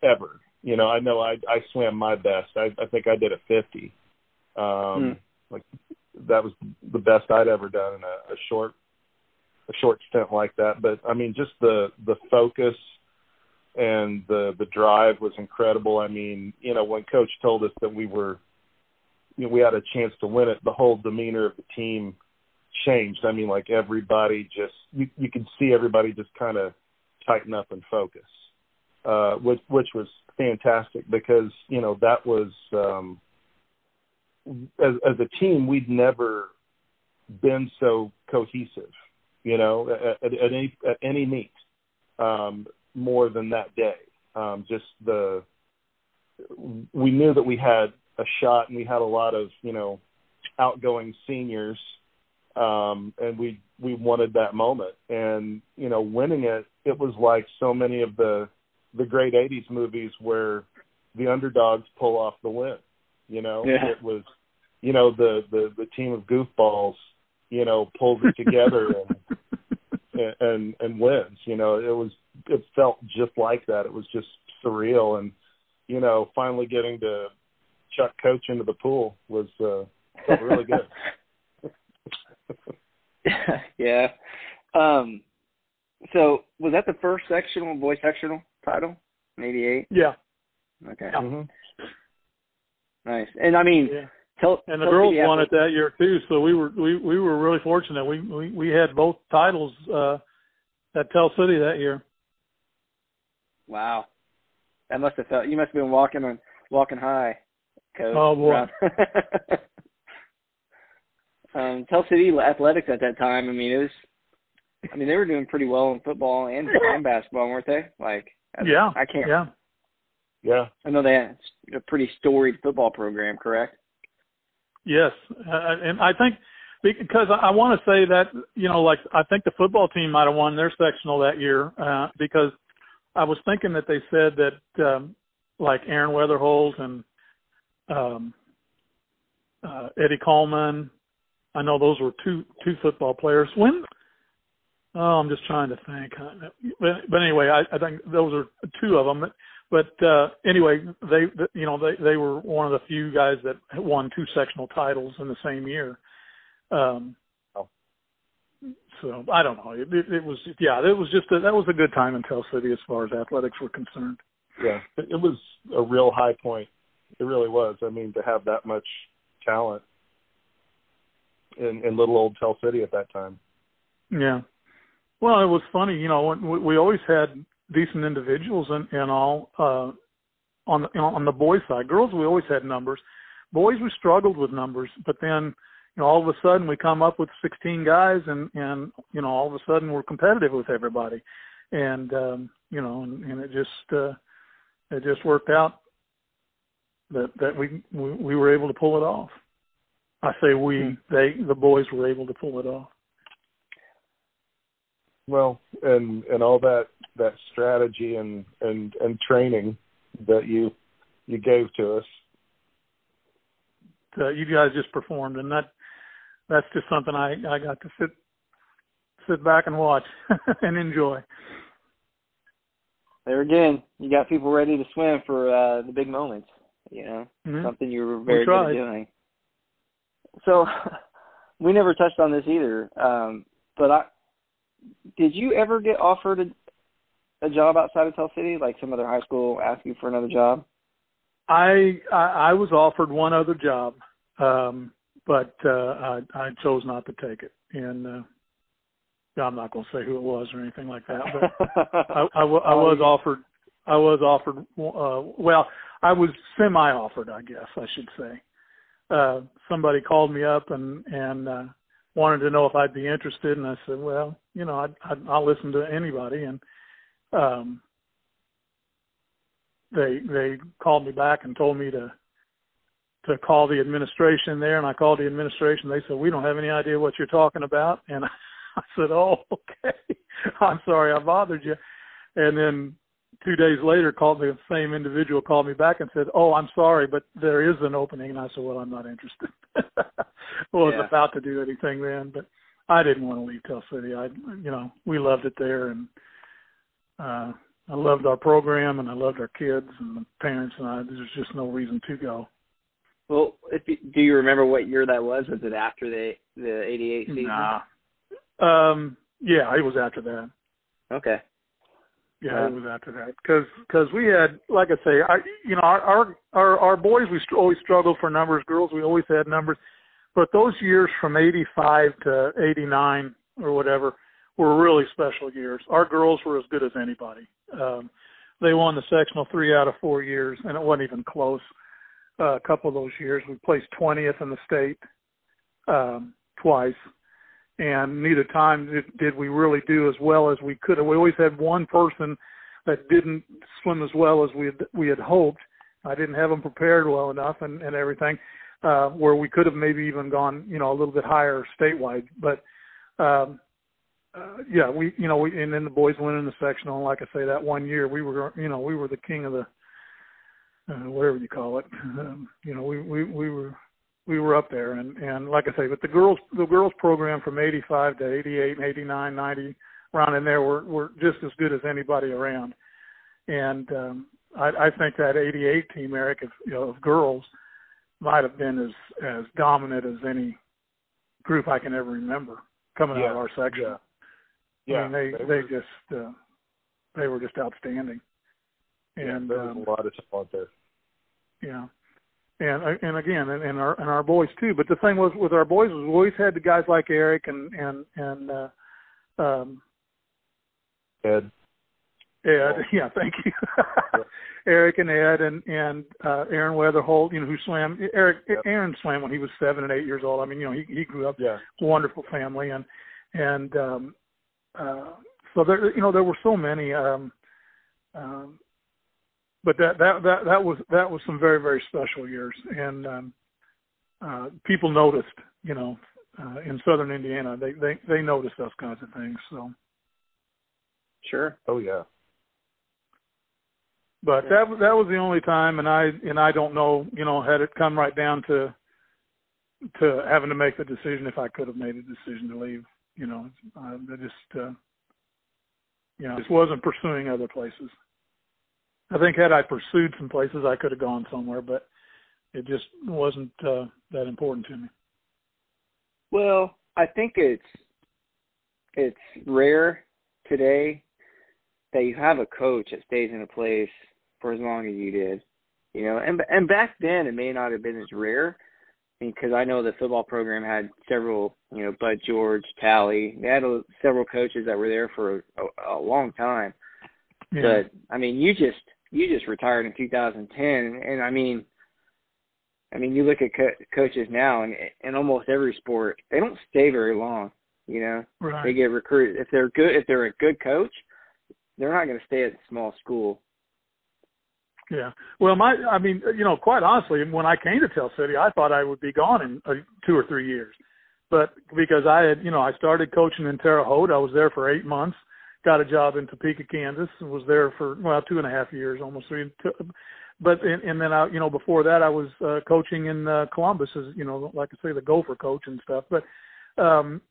ever. You know, I know I I swam my best. I I think I did a 50. Um, mm. like that was the best I'd ever done in a, a short a short stint like that. But I mean, just the the focus and the the drive was incredible. I mean, you know, when coach told us that we were you know, we had a chance to win it, the whole demeanor of the team changed. I mean, like everybody just you you could see everybody just kind of tighten up and focus. Uh which which was fantastic because, you know, that was um as as a team we'd never been so cohesive, you know, at, at, any at any meet. Um more than that day. Um, just the we knew that we had a shot and we had a lot of you know outgoing seniors um and we we wanted that moment and you know winning it it was like so many of the the great 80s movies where the underdogs pull off the win. You know, Yeah. it was, you know, the the the team of goofballs, you know, pulls it together [laughs] and and and wins. You know, it was it felt just like that. It was just surreal, and you know, finally getting to chuck coach into the pool was uh, felt really good. [laughs] [laughs] yeah. Um. So was that the first sectional boy sectional title? in '88. yeah, Okay. Yeah. Mhm. Nice. And I mean, yeah. tell And the tell girls won it that year too, so we were we we were really fortunate. We we we had both titles uh at Tell City that year. Wow. That must have felt. You must have been walking on walking high, coach. Oh, boy. [laughs] um, Tell City Athletics at that time. I mean, it was. I mean, they were doing pretty well in football and, and basketball, weren't they? Like, I, Yeah. I can't. Yeah. Yeah. I know they had a pretty storied football program, correct? Yes, uh, and I think because I, I want to say that you know, like I think the football team might have won their sectional that year uh, because I was thinking that they said that um, like Aaron Weatherholt and um, uh, Eddie Coleman. I know those were two two football players. When oh, I'm just trying to think. But, but anyway, I, I think those are two of them. But uh, anyway, they you know they they were one of the few guys that won two sectional titles in the same year. Um, Oh. So I don't know. It, it, it was yeah, it was just a, that was a good time in Tell City as far as athletics were concerned. Yeah. It, was a real high point. It really was. I mean, to have that much talent in in little old Tell City at that time. Yeah. Well, it was funny, you know, we, we always had decent individuals and, and all uh, on the you know, on the boys' side. Girls, we always had numbers. Boys, we struggled with numbers, but then you know, all of a sudden we come up with 16 guys, and and you know, all of a sudden we're competitive with everybody, and um, you know, and, and it just uh, it just worked out that that we, we we were able to pull it off. I say we, they, the boys were able to pull it off. Well, and and all that that strategy and and and training that you you gave to us. uh, you guys just performed, and that that's just something I I got to sit sit back and watch [laughs] and enjoy. There again, you got people ready to swim for uh, the big moments. You know, Mhm. something you were very good at doing. So, [laughs] we never touched on this either. Um, but I did you ever get offered a, a job outside of Tell City? Like some other high school asked you for another job? I, I I was offered one other job, um, but uh, I I chose not to take it, and uh, I'm not going to say who it was or anything like that. But [laughs] I, I, wa- I was offered. I was offered. Uh, well, I was semi-offered, I guess I should say. Uh, somebody called me up and and uh, wanted to know if I'd be interested, and I said, well, you know, I'd, I'd, I'll listen to anybody. And um, they they called me back and told me to to call the administration there, and I called the administration. They said, we don't have any idea what you're talking about, [laughs] and I said, oh, okay. [laughs] I'm sorry I bothered you. And then two days later, called the same individual called me back and said, "Oh, I'm sorry, but there is an opening." And I said, "Well, I'm not interested." [laughs] I wasn't Yeah. about to do anything then, but I didn't want to leave Tell City. I, you know, we loved it there, and uh, I loved our program, and I loved our kids and the parents, and I, there's just no reason to go. Well, if you, do you remember what year that was? Was it after the the '88 season? Nah. Um. Yeah, it was after that. Okay. Yeah, Yeah. it was after that because cause we had, like I say, I you know our our our, our boys we str- always struggled for numbers. Girls we always had numbers, but those years from '85 to '89 or whatever were really special years. Our girls were as good as anybody. Um, they won the sectional three out of four years, and it wasn't even close. Uh, a couple of those years we placed 20th in the state um, twice and neither time did, did we really do as well as we could. We always had one person that didn't swim as well as we had, we had hoped. I didn't have them prepared well enough and, and everything, uh, where we could have maybe even gone, you know, a little bit higher statewide. But um, uh, yeah, we, you know, we and then the boys went in the sectional. And like I say, that one year we were, you know, we were the king of the uh, whatever you call it. [laughs] Um, you know, we we we were we were up there, and and like I say, but the girls the girls program from '85 to '88, '89, '90, around in there were were just as good as anybody around, and um, I, I think that '88 team, Eric, of, you know, of girls, might have been as as dominant as any group I can ever remember coming yeah. out of our section. Yeah. Yeah, I mean, they they they just uh, they were just outstanding, and yeah, there um, was a lot of talent there. yeah, and uh, and again, and, and our and our boys too. But the thing was with our boys was we always had the guys like Eric and and and uh, um, Ed, Ed. Oh. [laughs] Yeah, thank you. [laughs] Eric and Ed and and uh, Aaron Weatherholt, you know, who swam. Eric Yep. Aaron swam when he was seven and eight years old. I mean, you know, he he grew up yeah, wonderful family and and um uh so there you know there were so many um um but that that that that was that was some very very special years and um uh people noticed you know uh in southern indiana they they they noticed those kinds of things so Sure. oh yeah, but that that was the only time and i and i don't know you know had it come right down to to having to make the decision if i could have made a decision to leave you know i I just uh you know just wasn't pursuing other places. I think had i pursued some places i could have gone somewhere but it just wasn't uh that important to me. Well, I think it's it's rare today that you have a coach that stays in a place for as long as you did. You know, and and back then it may not have been as rare because I know the football program had several, you know, Bud George, Tally. They had a, several coaches that were there for a, a long time. yeah But I mean, you just you just retired in 2010, and I mean, I mean, you look at co- coaches now, and in almost every sport, they don't stay very long. You know, right they get recruited if they're good. If they're a good coach, they're not going to stay at a small school. Yeah. Well, my, I mean, you know, quite honestly, when I came to Tell City, I thought I would be gone in uh, two or three years. But because I had, you know, I started coaching in Terre Haute, I was there for eight months, got a job in Topeka, Kansas, and was there for, well, two and a half years, almost three. But, and, and then I, you know, before that, I was uh, coaching in uh, Columbus as, you know, like I say, the gopher coach and stuff. But, um,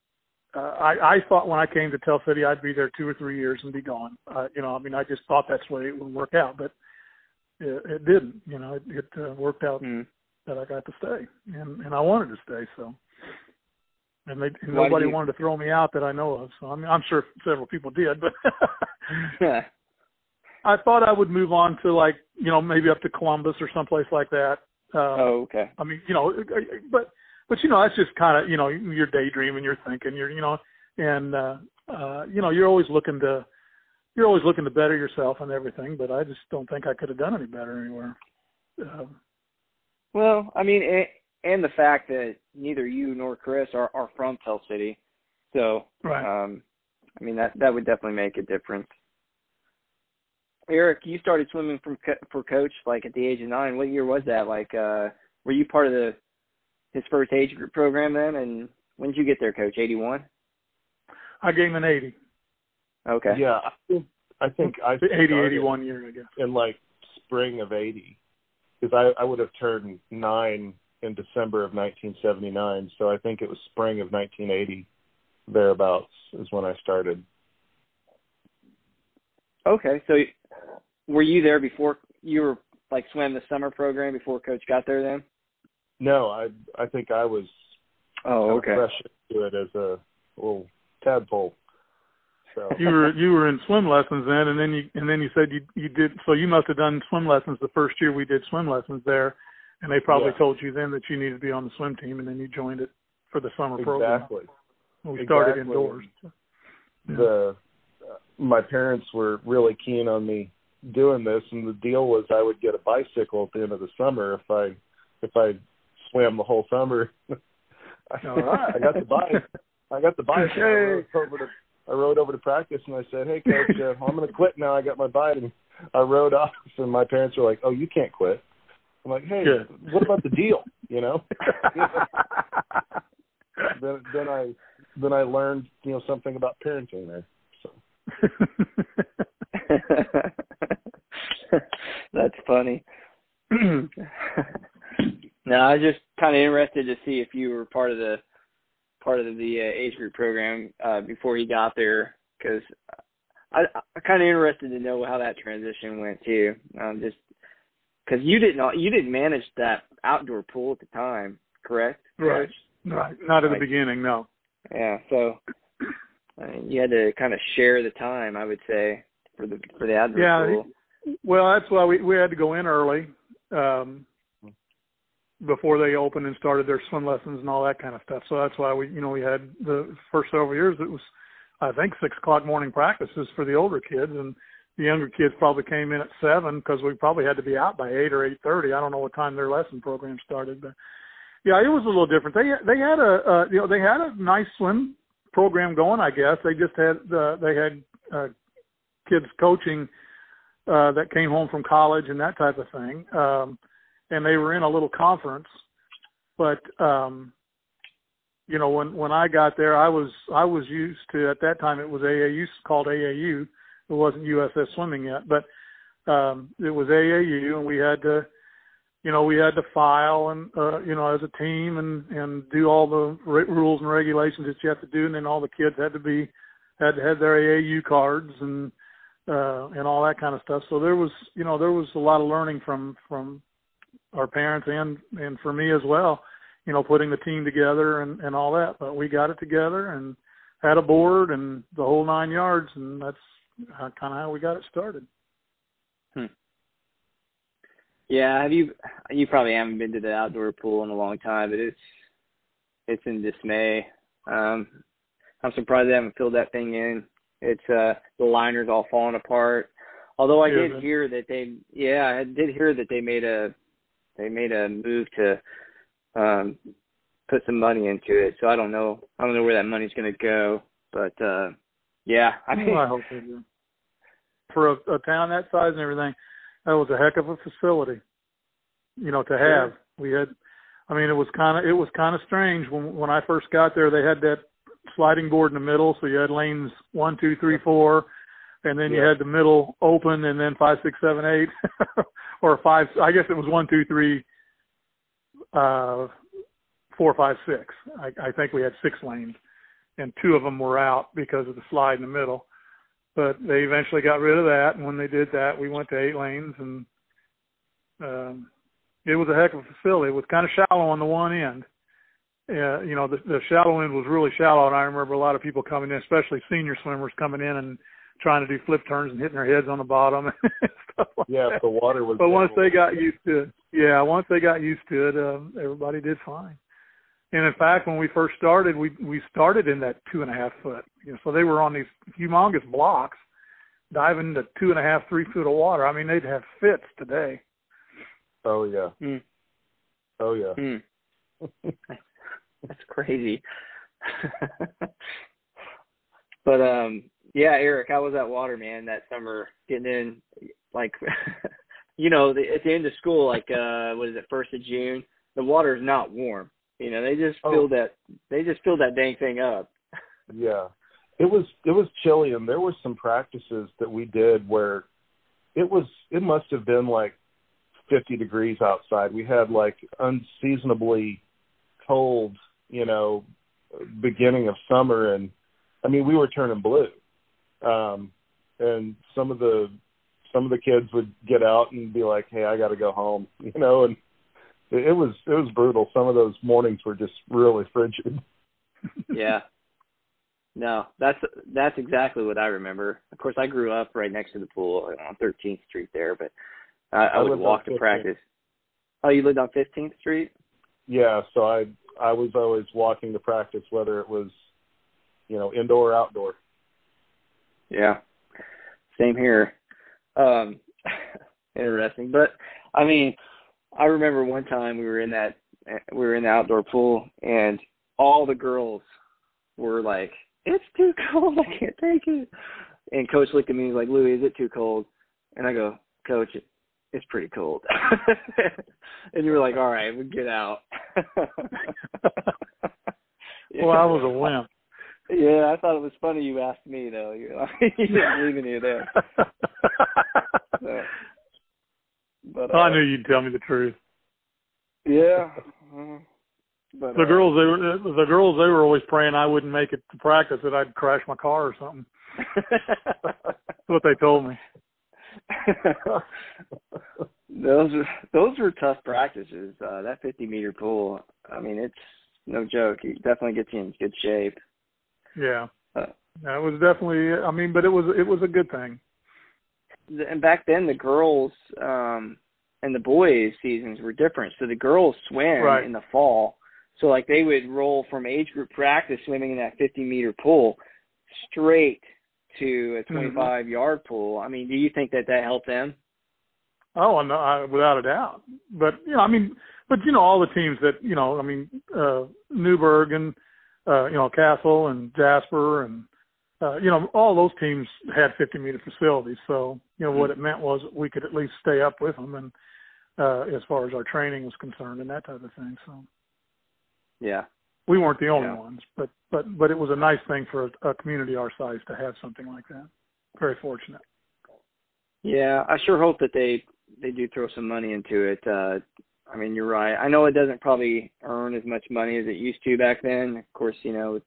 uh, I, I thought when I came to Tell City, I'd be there two or three years and be gone. Uh, you know, I mean, I just thought that's the way it would work out, but it, it didn't. You know, it, it uh, worked out Mm. that I got to stay, and and I wanted to stay. So, and they and Why nobody you- wanted to throw me out that I know of. So I mean, I'm sure several people did, but [laughs] I thought I would move on to like you know maybe up to Columbus or someplace like that. Uh, oh, okay. I mean, you know, but but you know, that's just kind of you know you're daydreaming, you're thinking, you're you know, and uh, uh, you know, you're always looking to you're always looking to better yourself and everything. But I just don't think I could have done any better anywhere. Um, Well, I mean, and, and the fact that neither you nor Chris are, are from Tell City, so right. um, I mean that that would definitely make a difference. Eric, you started swimming from co- for coach like at the age of nine. What year was that? Like, uh, were you part of the his first age group program then? And when did you get there, Coach? Eighty one. I gave him an 80, Okay. yeah. I think I think I 80, started 81 year, I guess. in like spring of '80 because I I would have turned nine in December of 1979, so I think it was spring of 1980 thereabouts is when I started. Okay. So, were you there before you were like swam the summer program before Coach got there? Then. No, I I think I was Oh, okay of fresh into it as a little tadpole. So You were you were in swim lessons then, and then you and then you said you you did. So you must have done swim lessons the first year we did swim lessons there, and they probably Yeah. told you then that you needed to be on the swim team, and then you joined it for the summer program. exactly. We started Exactly. indoors. the uh, my parents were really keen on me doing this and the deal was I would get a bicycle at the end of the summer if I if I swam the whole summer. I, [laughs] All right. I got the bike. I got the [laughs] bike. and I rode over to I rode over to practice and I said, "Hey coach, uh, I'm going to quit now. I got my bike." And I rode off and my parents were like, "Oh, you can't quit." I'm like, "Hey, Good. what about the deal?" You know? [laughs] then then I then I learned, you know, something about parenting there. So [laughs] That's funny. [clears throat] Now I was just kind of interested to see if you were part of the part of the uh, age group program uh, before he got there, because I I'm kind of interested to know how that transition went too. Um, just because you didn't you didn't manage that outdoor pool at the time, correct? Right. Right. Not at the beginning, no. Yeah. So I mean, you had to kind of share the time, I would say, for the for the outdoor yeah, pool. Well, that's why we we had to go in early. Um before they opened and started their swim lessons and all that kind of stuff. So that's why we, you know, we had the first several years. It was, I think, six o'clock morning practices for the older kids, and the younger kids probably came in at seven because we probably had to be out by eight or eight thirty. I don't know what time their lesson program started, but yeah, it was a little different. They they had a uh, you know they had a nice swim program going. I guess they just had uh, they had uh, kids coaching uh, that came home from college and that type of thing. Um, and they were in a little conference. But um, you know, when when I got there, I was I was used to at that time it was AAU called AAU. It wasn't USS Swimming yet, but um, it was AAU, and we had to, you know, we had to file and uh, you know as a team and and do all the r- rules and regulations that you have to do, and then all the kids had to be had to have their AAU cards and uh and all that kind of stuff. So there was you know there was a lot of learning from from our parents and and for me as well you know putting the team together and and all that. But we got it together and had a board and the whole nine yards and that's kind of how we got it started. Hmm. yeah have you you probably haven't been to the outdoor pool in a long time but it's it's in dismay. Um i'm surprised they haven't filled that thing in. It's uh the liners all falling apart. Although i yeah, did hear that they yeah i did hear that they made a they made a move to um put some money into it. So I don't know. I don't know where that money's going to go, but uh yeah, I mean, well, I hope they do. For a, a town that size and everything, that was a heck of a facility. You know, to have. Sure. We had I mean, it was kind of it was kind of strange when when I first got there. They had that sliding board in the middle, so you had lanes one, two, three, four, and then yeah. you had the middle open, and then five, six, seven, eight, [laughs] or five. I guess it was one, two, three, uh, four, five, six. I, I think we had six lanes, and two of them were out because of the slide in the middle. But they eventually got rid of that, and when they did that, we went to eight lanes, and um, it was a heck of a facility. It was kind of shallow on the one end. Uh, you know, the, the shallow end was really shallow, and I remember a lot of people coming in, especially senior swimmers coming in and trying to do flip turns and hitting their heads on the bottom [laughs] and stuff like yeah, that. the water was. But once they got used to it, yeah, once they got used to it, um, everybody did fine. And in fact, when we first started, we we started in that two and a half foot. You know, so they were on these humongous blocks, diving into two and a half, three foot of water. I mean, they'd have fits today. Oh yeah. Mm. Oh yeah. Mm. [laughs] That's crazy. [laughs] but um yeah, Eric, how was that water, man? That summer, getting in, like, [laughs] you know, the, at the end of school, like, uh, what is it, first of June? The water is not warm. You know, they just Oh. that. They just filled that dang thing up. [laughs] Yeah. It was it was chilly and there were some practices that we did where it was it must have been like 50 degrees outside. We had like unseasonably cold, you know, beginning of summer and I mean we were turning blue. Um and some of the some of the kids would get out and be like, "Hey, I got to go home," [laughs] you know, and it, it was it was brutal. Some of those mornings were just really frigid. [laughs] yeah. No, that's that's exactly what I remember. Of course, I grew up right next to the pool on 13th Street there, but I, I, I would walk to practice. Oh, you lived on 15th Street? Yeah, so I I was always walking to practice, whether it was, you know, indoor or outdoor. Yeah. Same here. Um [laughs] interesting. But I mean, I remember one time we were in that we were in the outdoor pool and all the girls were like, It's too cold, I can't take it and coach looked at me and was like, Louis, is it too cold? And I go, Coach, it's pretty cold [laughs] and you were like, All right, we get out. [laughs] well, I was a wimp. Yeah, I thought it was funny you asked me though. You, you didn't believe in you there. [laughs] So, but uh, I knew you'd tell me the truth. Yeah. [laughs] Uh, but, the uh, girls they were the girls they were always praying I wouldn't make it to practice that I'd crash my car or something. [laughs] That's what they told me. those those were tough practices. Uh, that 50 meter pool. I mean, it's no joke. It definitely gets you in good shape. Yeah. Uh, it was definitely. I mean, but it was it was a good thing. And back then, the girls um, and the boys' seasons were different. So the girls swim Right. in the fall. So like they would roll from age group practice swimming in that 50 meter pool straight to a 25 yard pool. I mean, do you think that that helped them? Oh, no, I, without a doubt. But you know, I mean, but you know, all the teams that you know, I mean, uh, Newburgh and uh, you know, Castle and Jasper and uh, you know, all those teams had 50 meter facilities. So you know, what it meant was we could at least stay up with them, and uh, as far as our training was concerned, and that type of thing. So Yeah. we weren't the only Yeah. ones, but but but it was a nice thing for a, a community our size to have something like that. Very fortunate. Yeah, I sure hope that they they do throw some money into it. Uh I mean, you're right. I know it doesn't probably earn as much money as it used to back then. Of course, you know,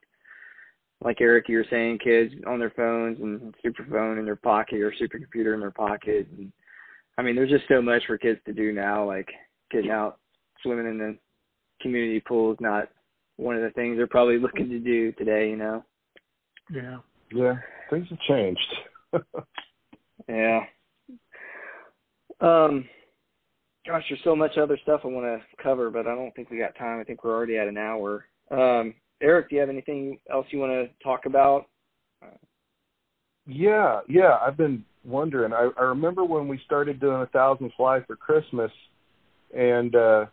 like Eric, you were saying, kids on their phones and super phone in their pocket or supercomputer in their pocket. And I mean, there's just so much for kids to do now. Like getting out swimming in the community pool is not one of the things they're probably [laughs] looking to do today. You know. Yeah. Yeah, things have changed. [laughs] Yeah. Um, gosh, there's so much other stuff I want to cover, but I don't think we got time. I think we're already at an hour. Um, Eric, do you have anything else you want to talk about? Yeah, yeah. I've been wondering. I, I remember when we started doing a thousand fly for Christmas, and uh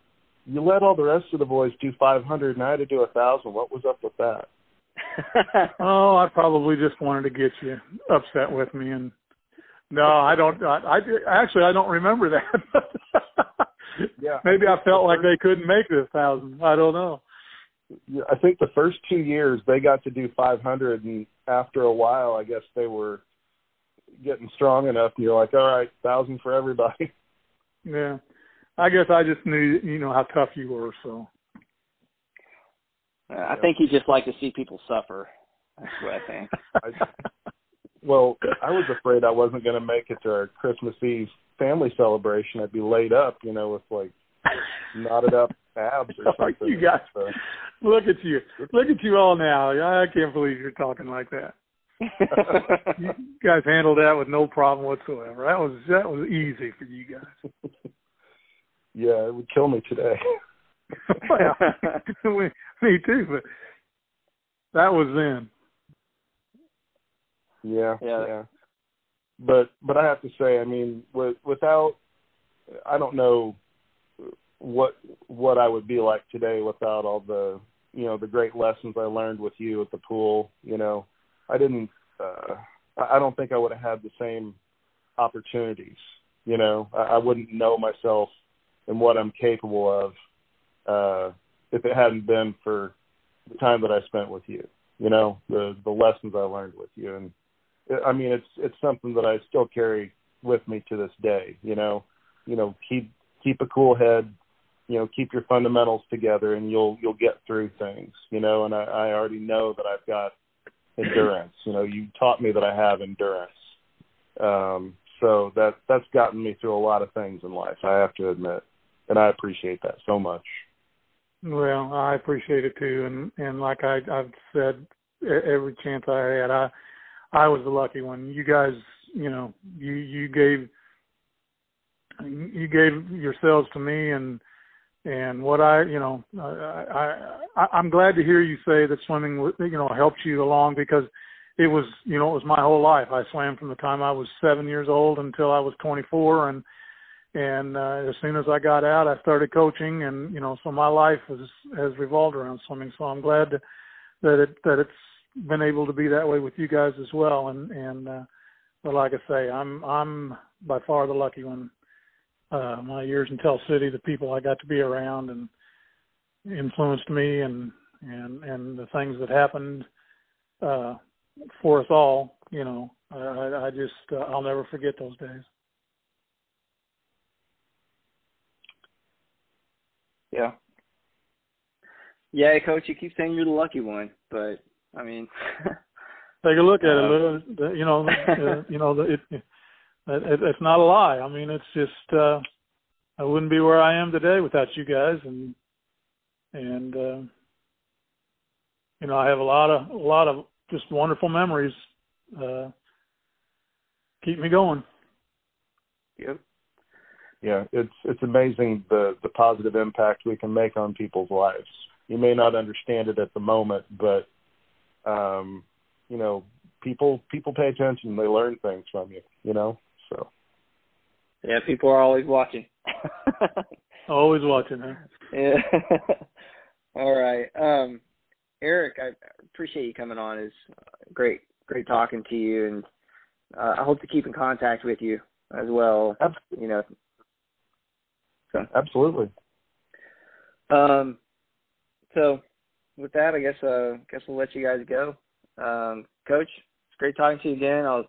you let all the rest of the boys do five hundred, and I had to do a thousand. What was up with that? [laughs] Oh, I probably just wanted to get you upset with me, and no, I don't. I, I actually I don't remember that. [laughs] Yeah, Maybe I felt like they couldn't make this thousand. I don't know. I think the first two years they got to do 500, and after a while, I guess they were getting strong enough, and you're like, all right, thousand for everybody. [laughs] Yeah, I guess I just knew you know how tough you were. So I think he just like to see people suffer. That's what I think. [laughs] Well, [laughs] I was afraid I wasn't going to make it to our Christmas Eve family celebration. I'd be laid up, you know, with like knotted up [laughs] abs or something. you guys, So, look at you, look at you all now. I can't believe you're talking like that. [laughs] You guys handled that with no problem whatsoever. That was that was easy for you guys. yeah, it would kill me today. well, me too, but that was then. Yeah, Yeah. yeah. But but I have to say, I mean, with, without, I don't know what what I would be like today without all the you know the great lessons I learned with you at the pool. You know, I didn't. Uh, I don't think I would have had the same opportunities. You know, I, I wouldn't know myself and what I'm capable of uh, if it hadn't been for the time that I spent with you. You know, the the lessons I learned with you, and I mean, it's it's something that I still carry with me to this day. You know, you know, keep keep a cool head. You know, keep your fundamentals together, and you'll you'll get through things. You know, and I, I already know that I've got endurance. You know, you taught me that I have endurance. Um, so that that's gotten me through a lot of things in life. I have to admit, and I appreciate that so much. Well, I appreciate it too, and and like I I've said every chance I had, I I was the lucky one. You guys, you know, you you gave you gave yourselves to me, and and what I, you know, I, I I'm glad to hear you say that swimming, you know, helped you along because it was, you know, it was my whole life. I swam from the time I was seven years old until I was 24, and and uh, as soon as I got out, I started coaching, and you know, so my life has has revolved around swimming. So I'm glad to, that it that it's been able to be that way with you guys as well. And and uh, but like I say, I'm I'm by far the lucky one. Uh, my years in Tell City, the people I got to be around and influenced me, and and and the things that happened uh, for us all. You know, I, I just uh, I'll never forget those days. Yeah. Yeah, coach, you keep saying you're the lucky one, but I mean, [laughs] take a look at Uh, it. Lou. You know, uh, [laughs] you know, it, it, it, it's not a lie. I mean, it's just uh, I wouldn't be where I am today without you guys, and and uh, you know, I have a lot of a lot of just wonderful memories. Uh, keep me going. yep. Yeah, it's it's amazing the the positive impact we can make on people's lives. You may not understand it at the moment, but um, you know, people people pay attention. They learn things from you. You know, so Yeah, people are always watching. [laughs] Always watching, huh? yeah. [laughs] All right. Um, Eric, I appreciate you coming on. It's great, great talking to you, and uh, I hope to keep in contact with you as well. absolutely. You know. So, absolutely. um, so with that, I guess uh, guess we'll let you guys go. Um, Coach, it's great talking to you again. I'll, I'm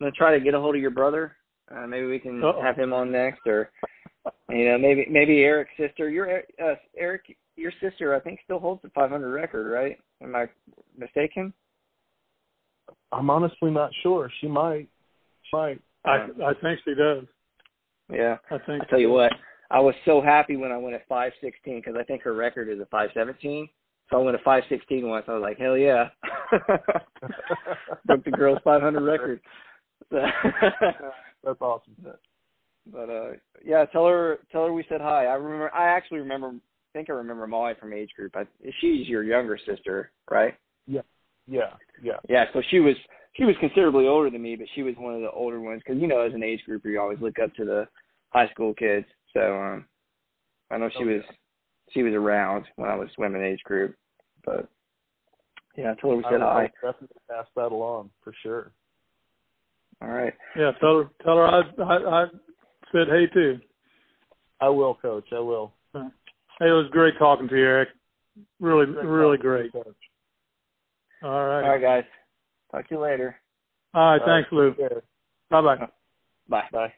gonna try to get a hold of your brother. Uh, maybe we can Uh-oh. have him on next, or you know, maybe maybe Eric's sister. Your uh, Eric, your sister, I think, still holds the 500 record, right? Am I mistaken? I'm honestly not sure. She might. She might. I I think she does. Yeah. I think. I tell you what, I was so happy when I went at 516 because I think her record is a 517. So I went at 516 once. I was like, hell yeah, [laughs] broke the girls' 500 record. [laughs] That's awesome. but uh, yeah, tell her tell her we said hi. I remember. I actually remember. I think I remember Molly from age group. I, she's your younger sister, right? Yeah, yeah. Yeah. Yeah, So she was she was considerably older than me, but she was one of the older ones because you know as an age grouper you always look up to the high school kids. So um, I know she Oh, was she was around when I was swimming age group, but yeah, I told her we said hi. definitely pass that along for sure. All right. Yeah, tell her tell her I I, I said hey too. I will, Coach. I will. Hey, it was great talking to you, Eric. Really, really great. you, Coach. All right. All right, guys. Talk to you later. All right. All Thanks, Lou. Bye bye. Bye. Bye.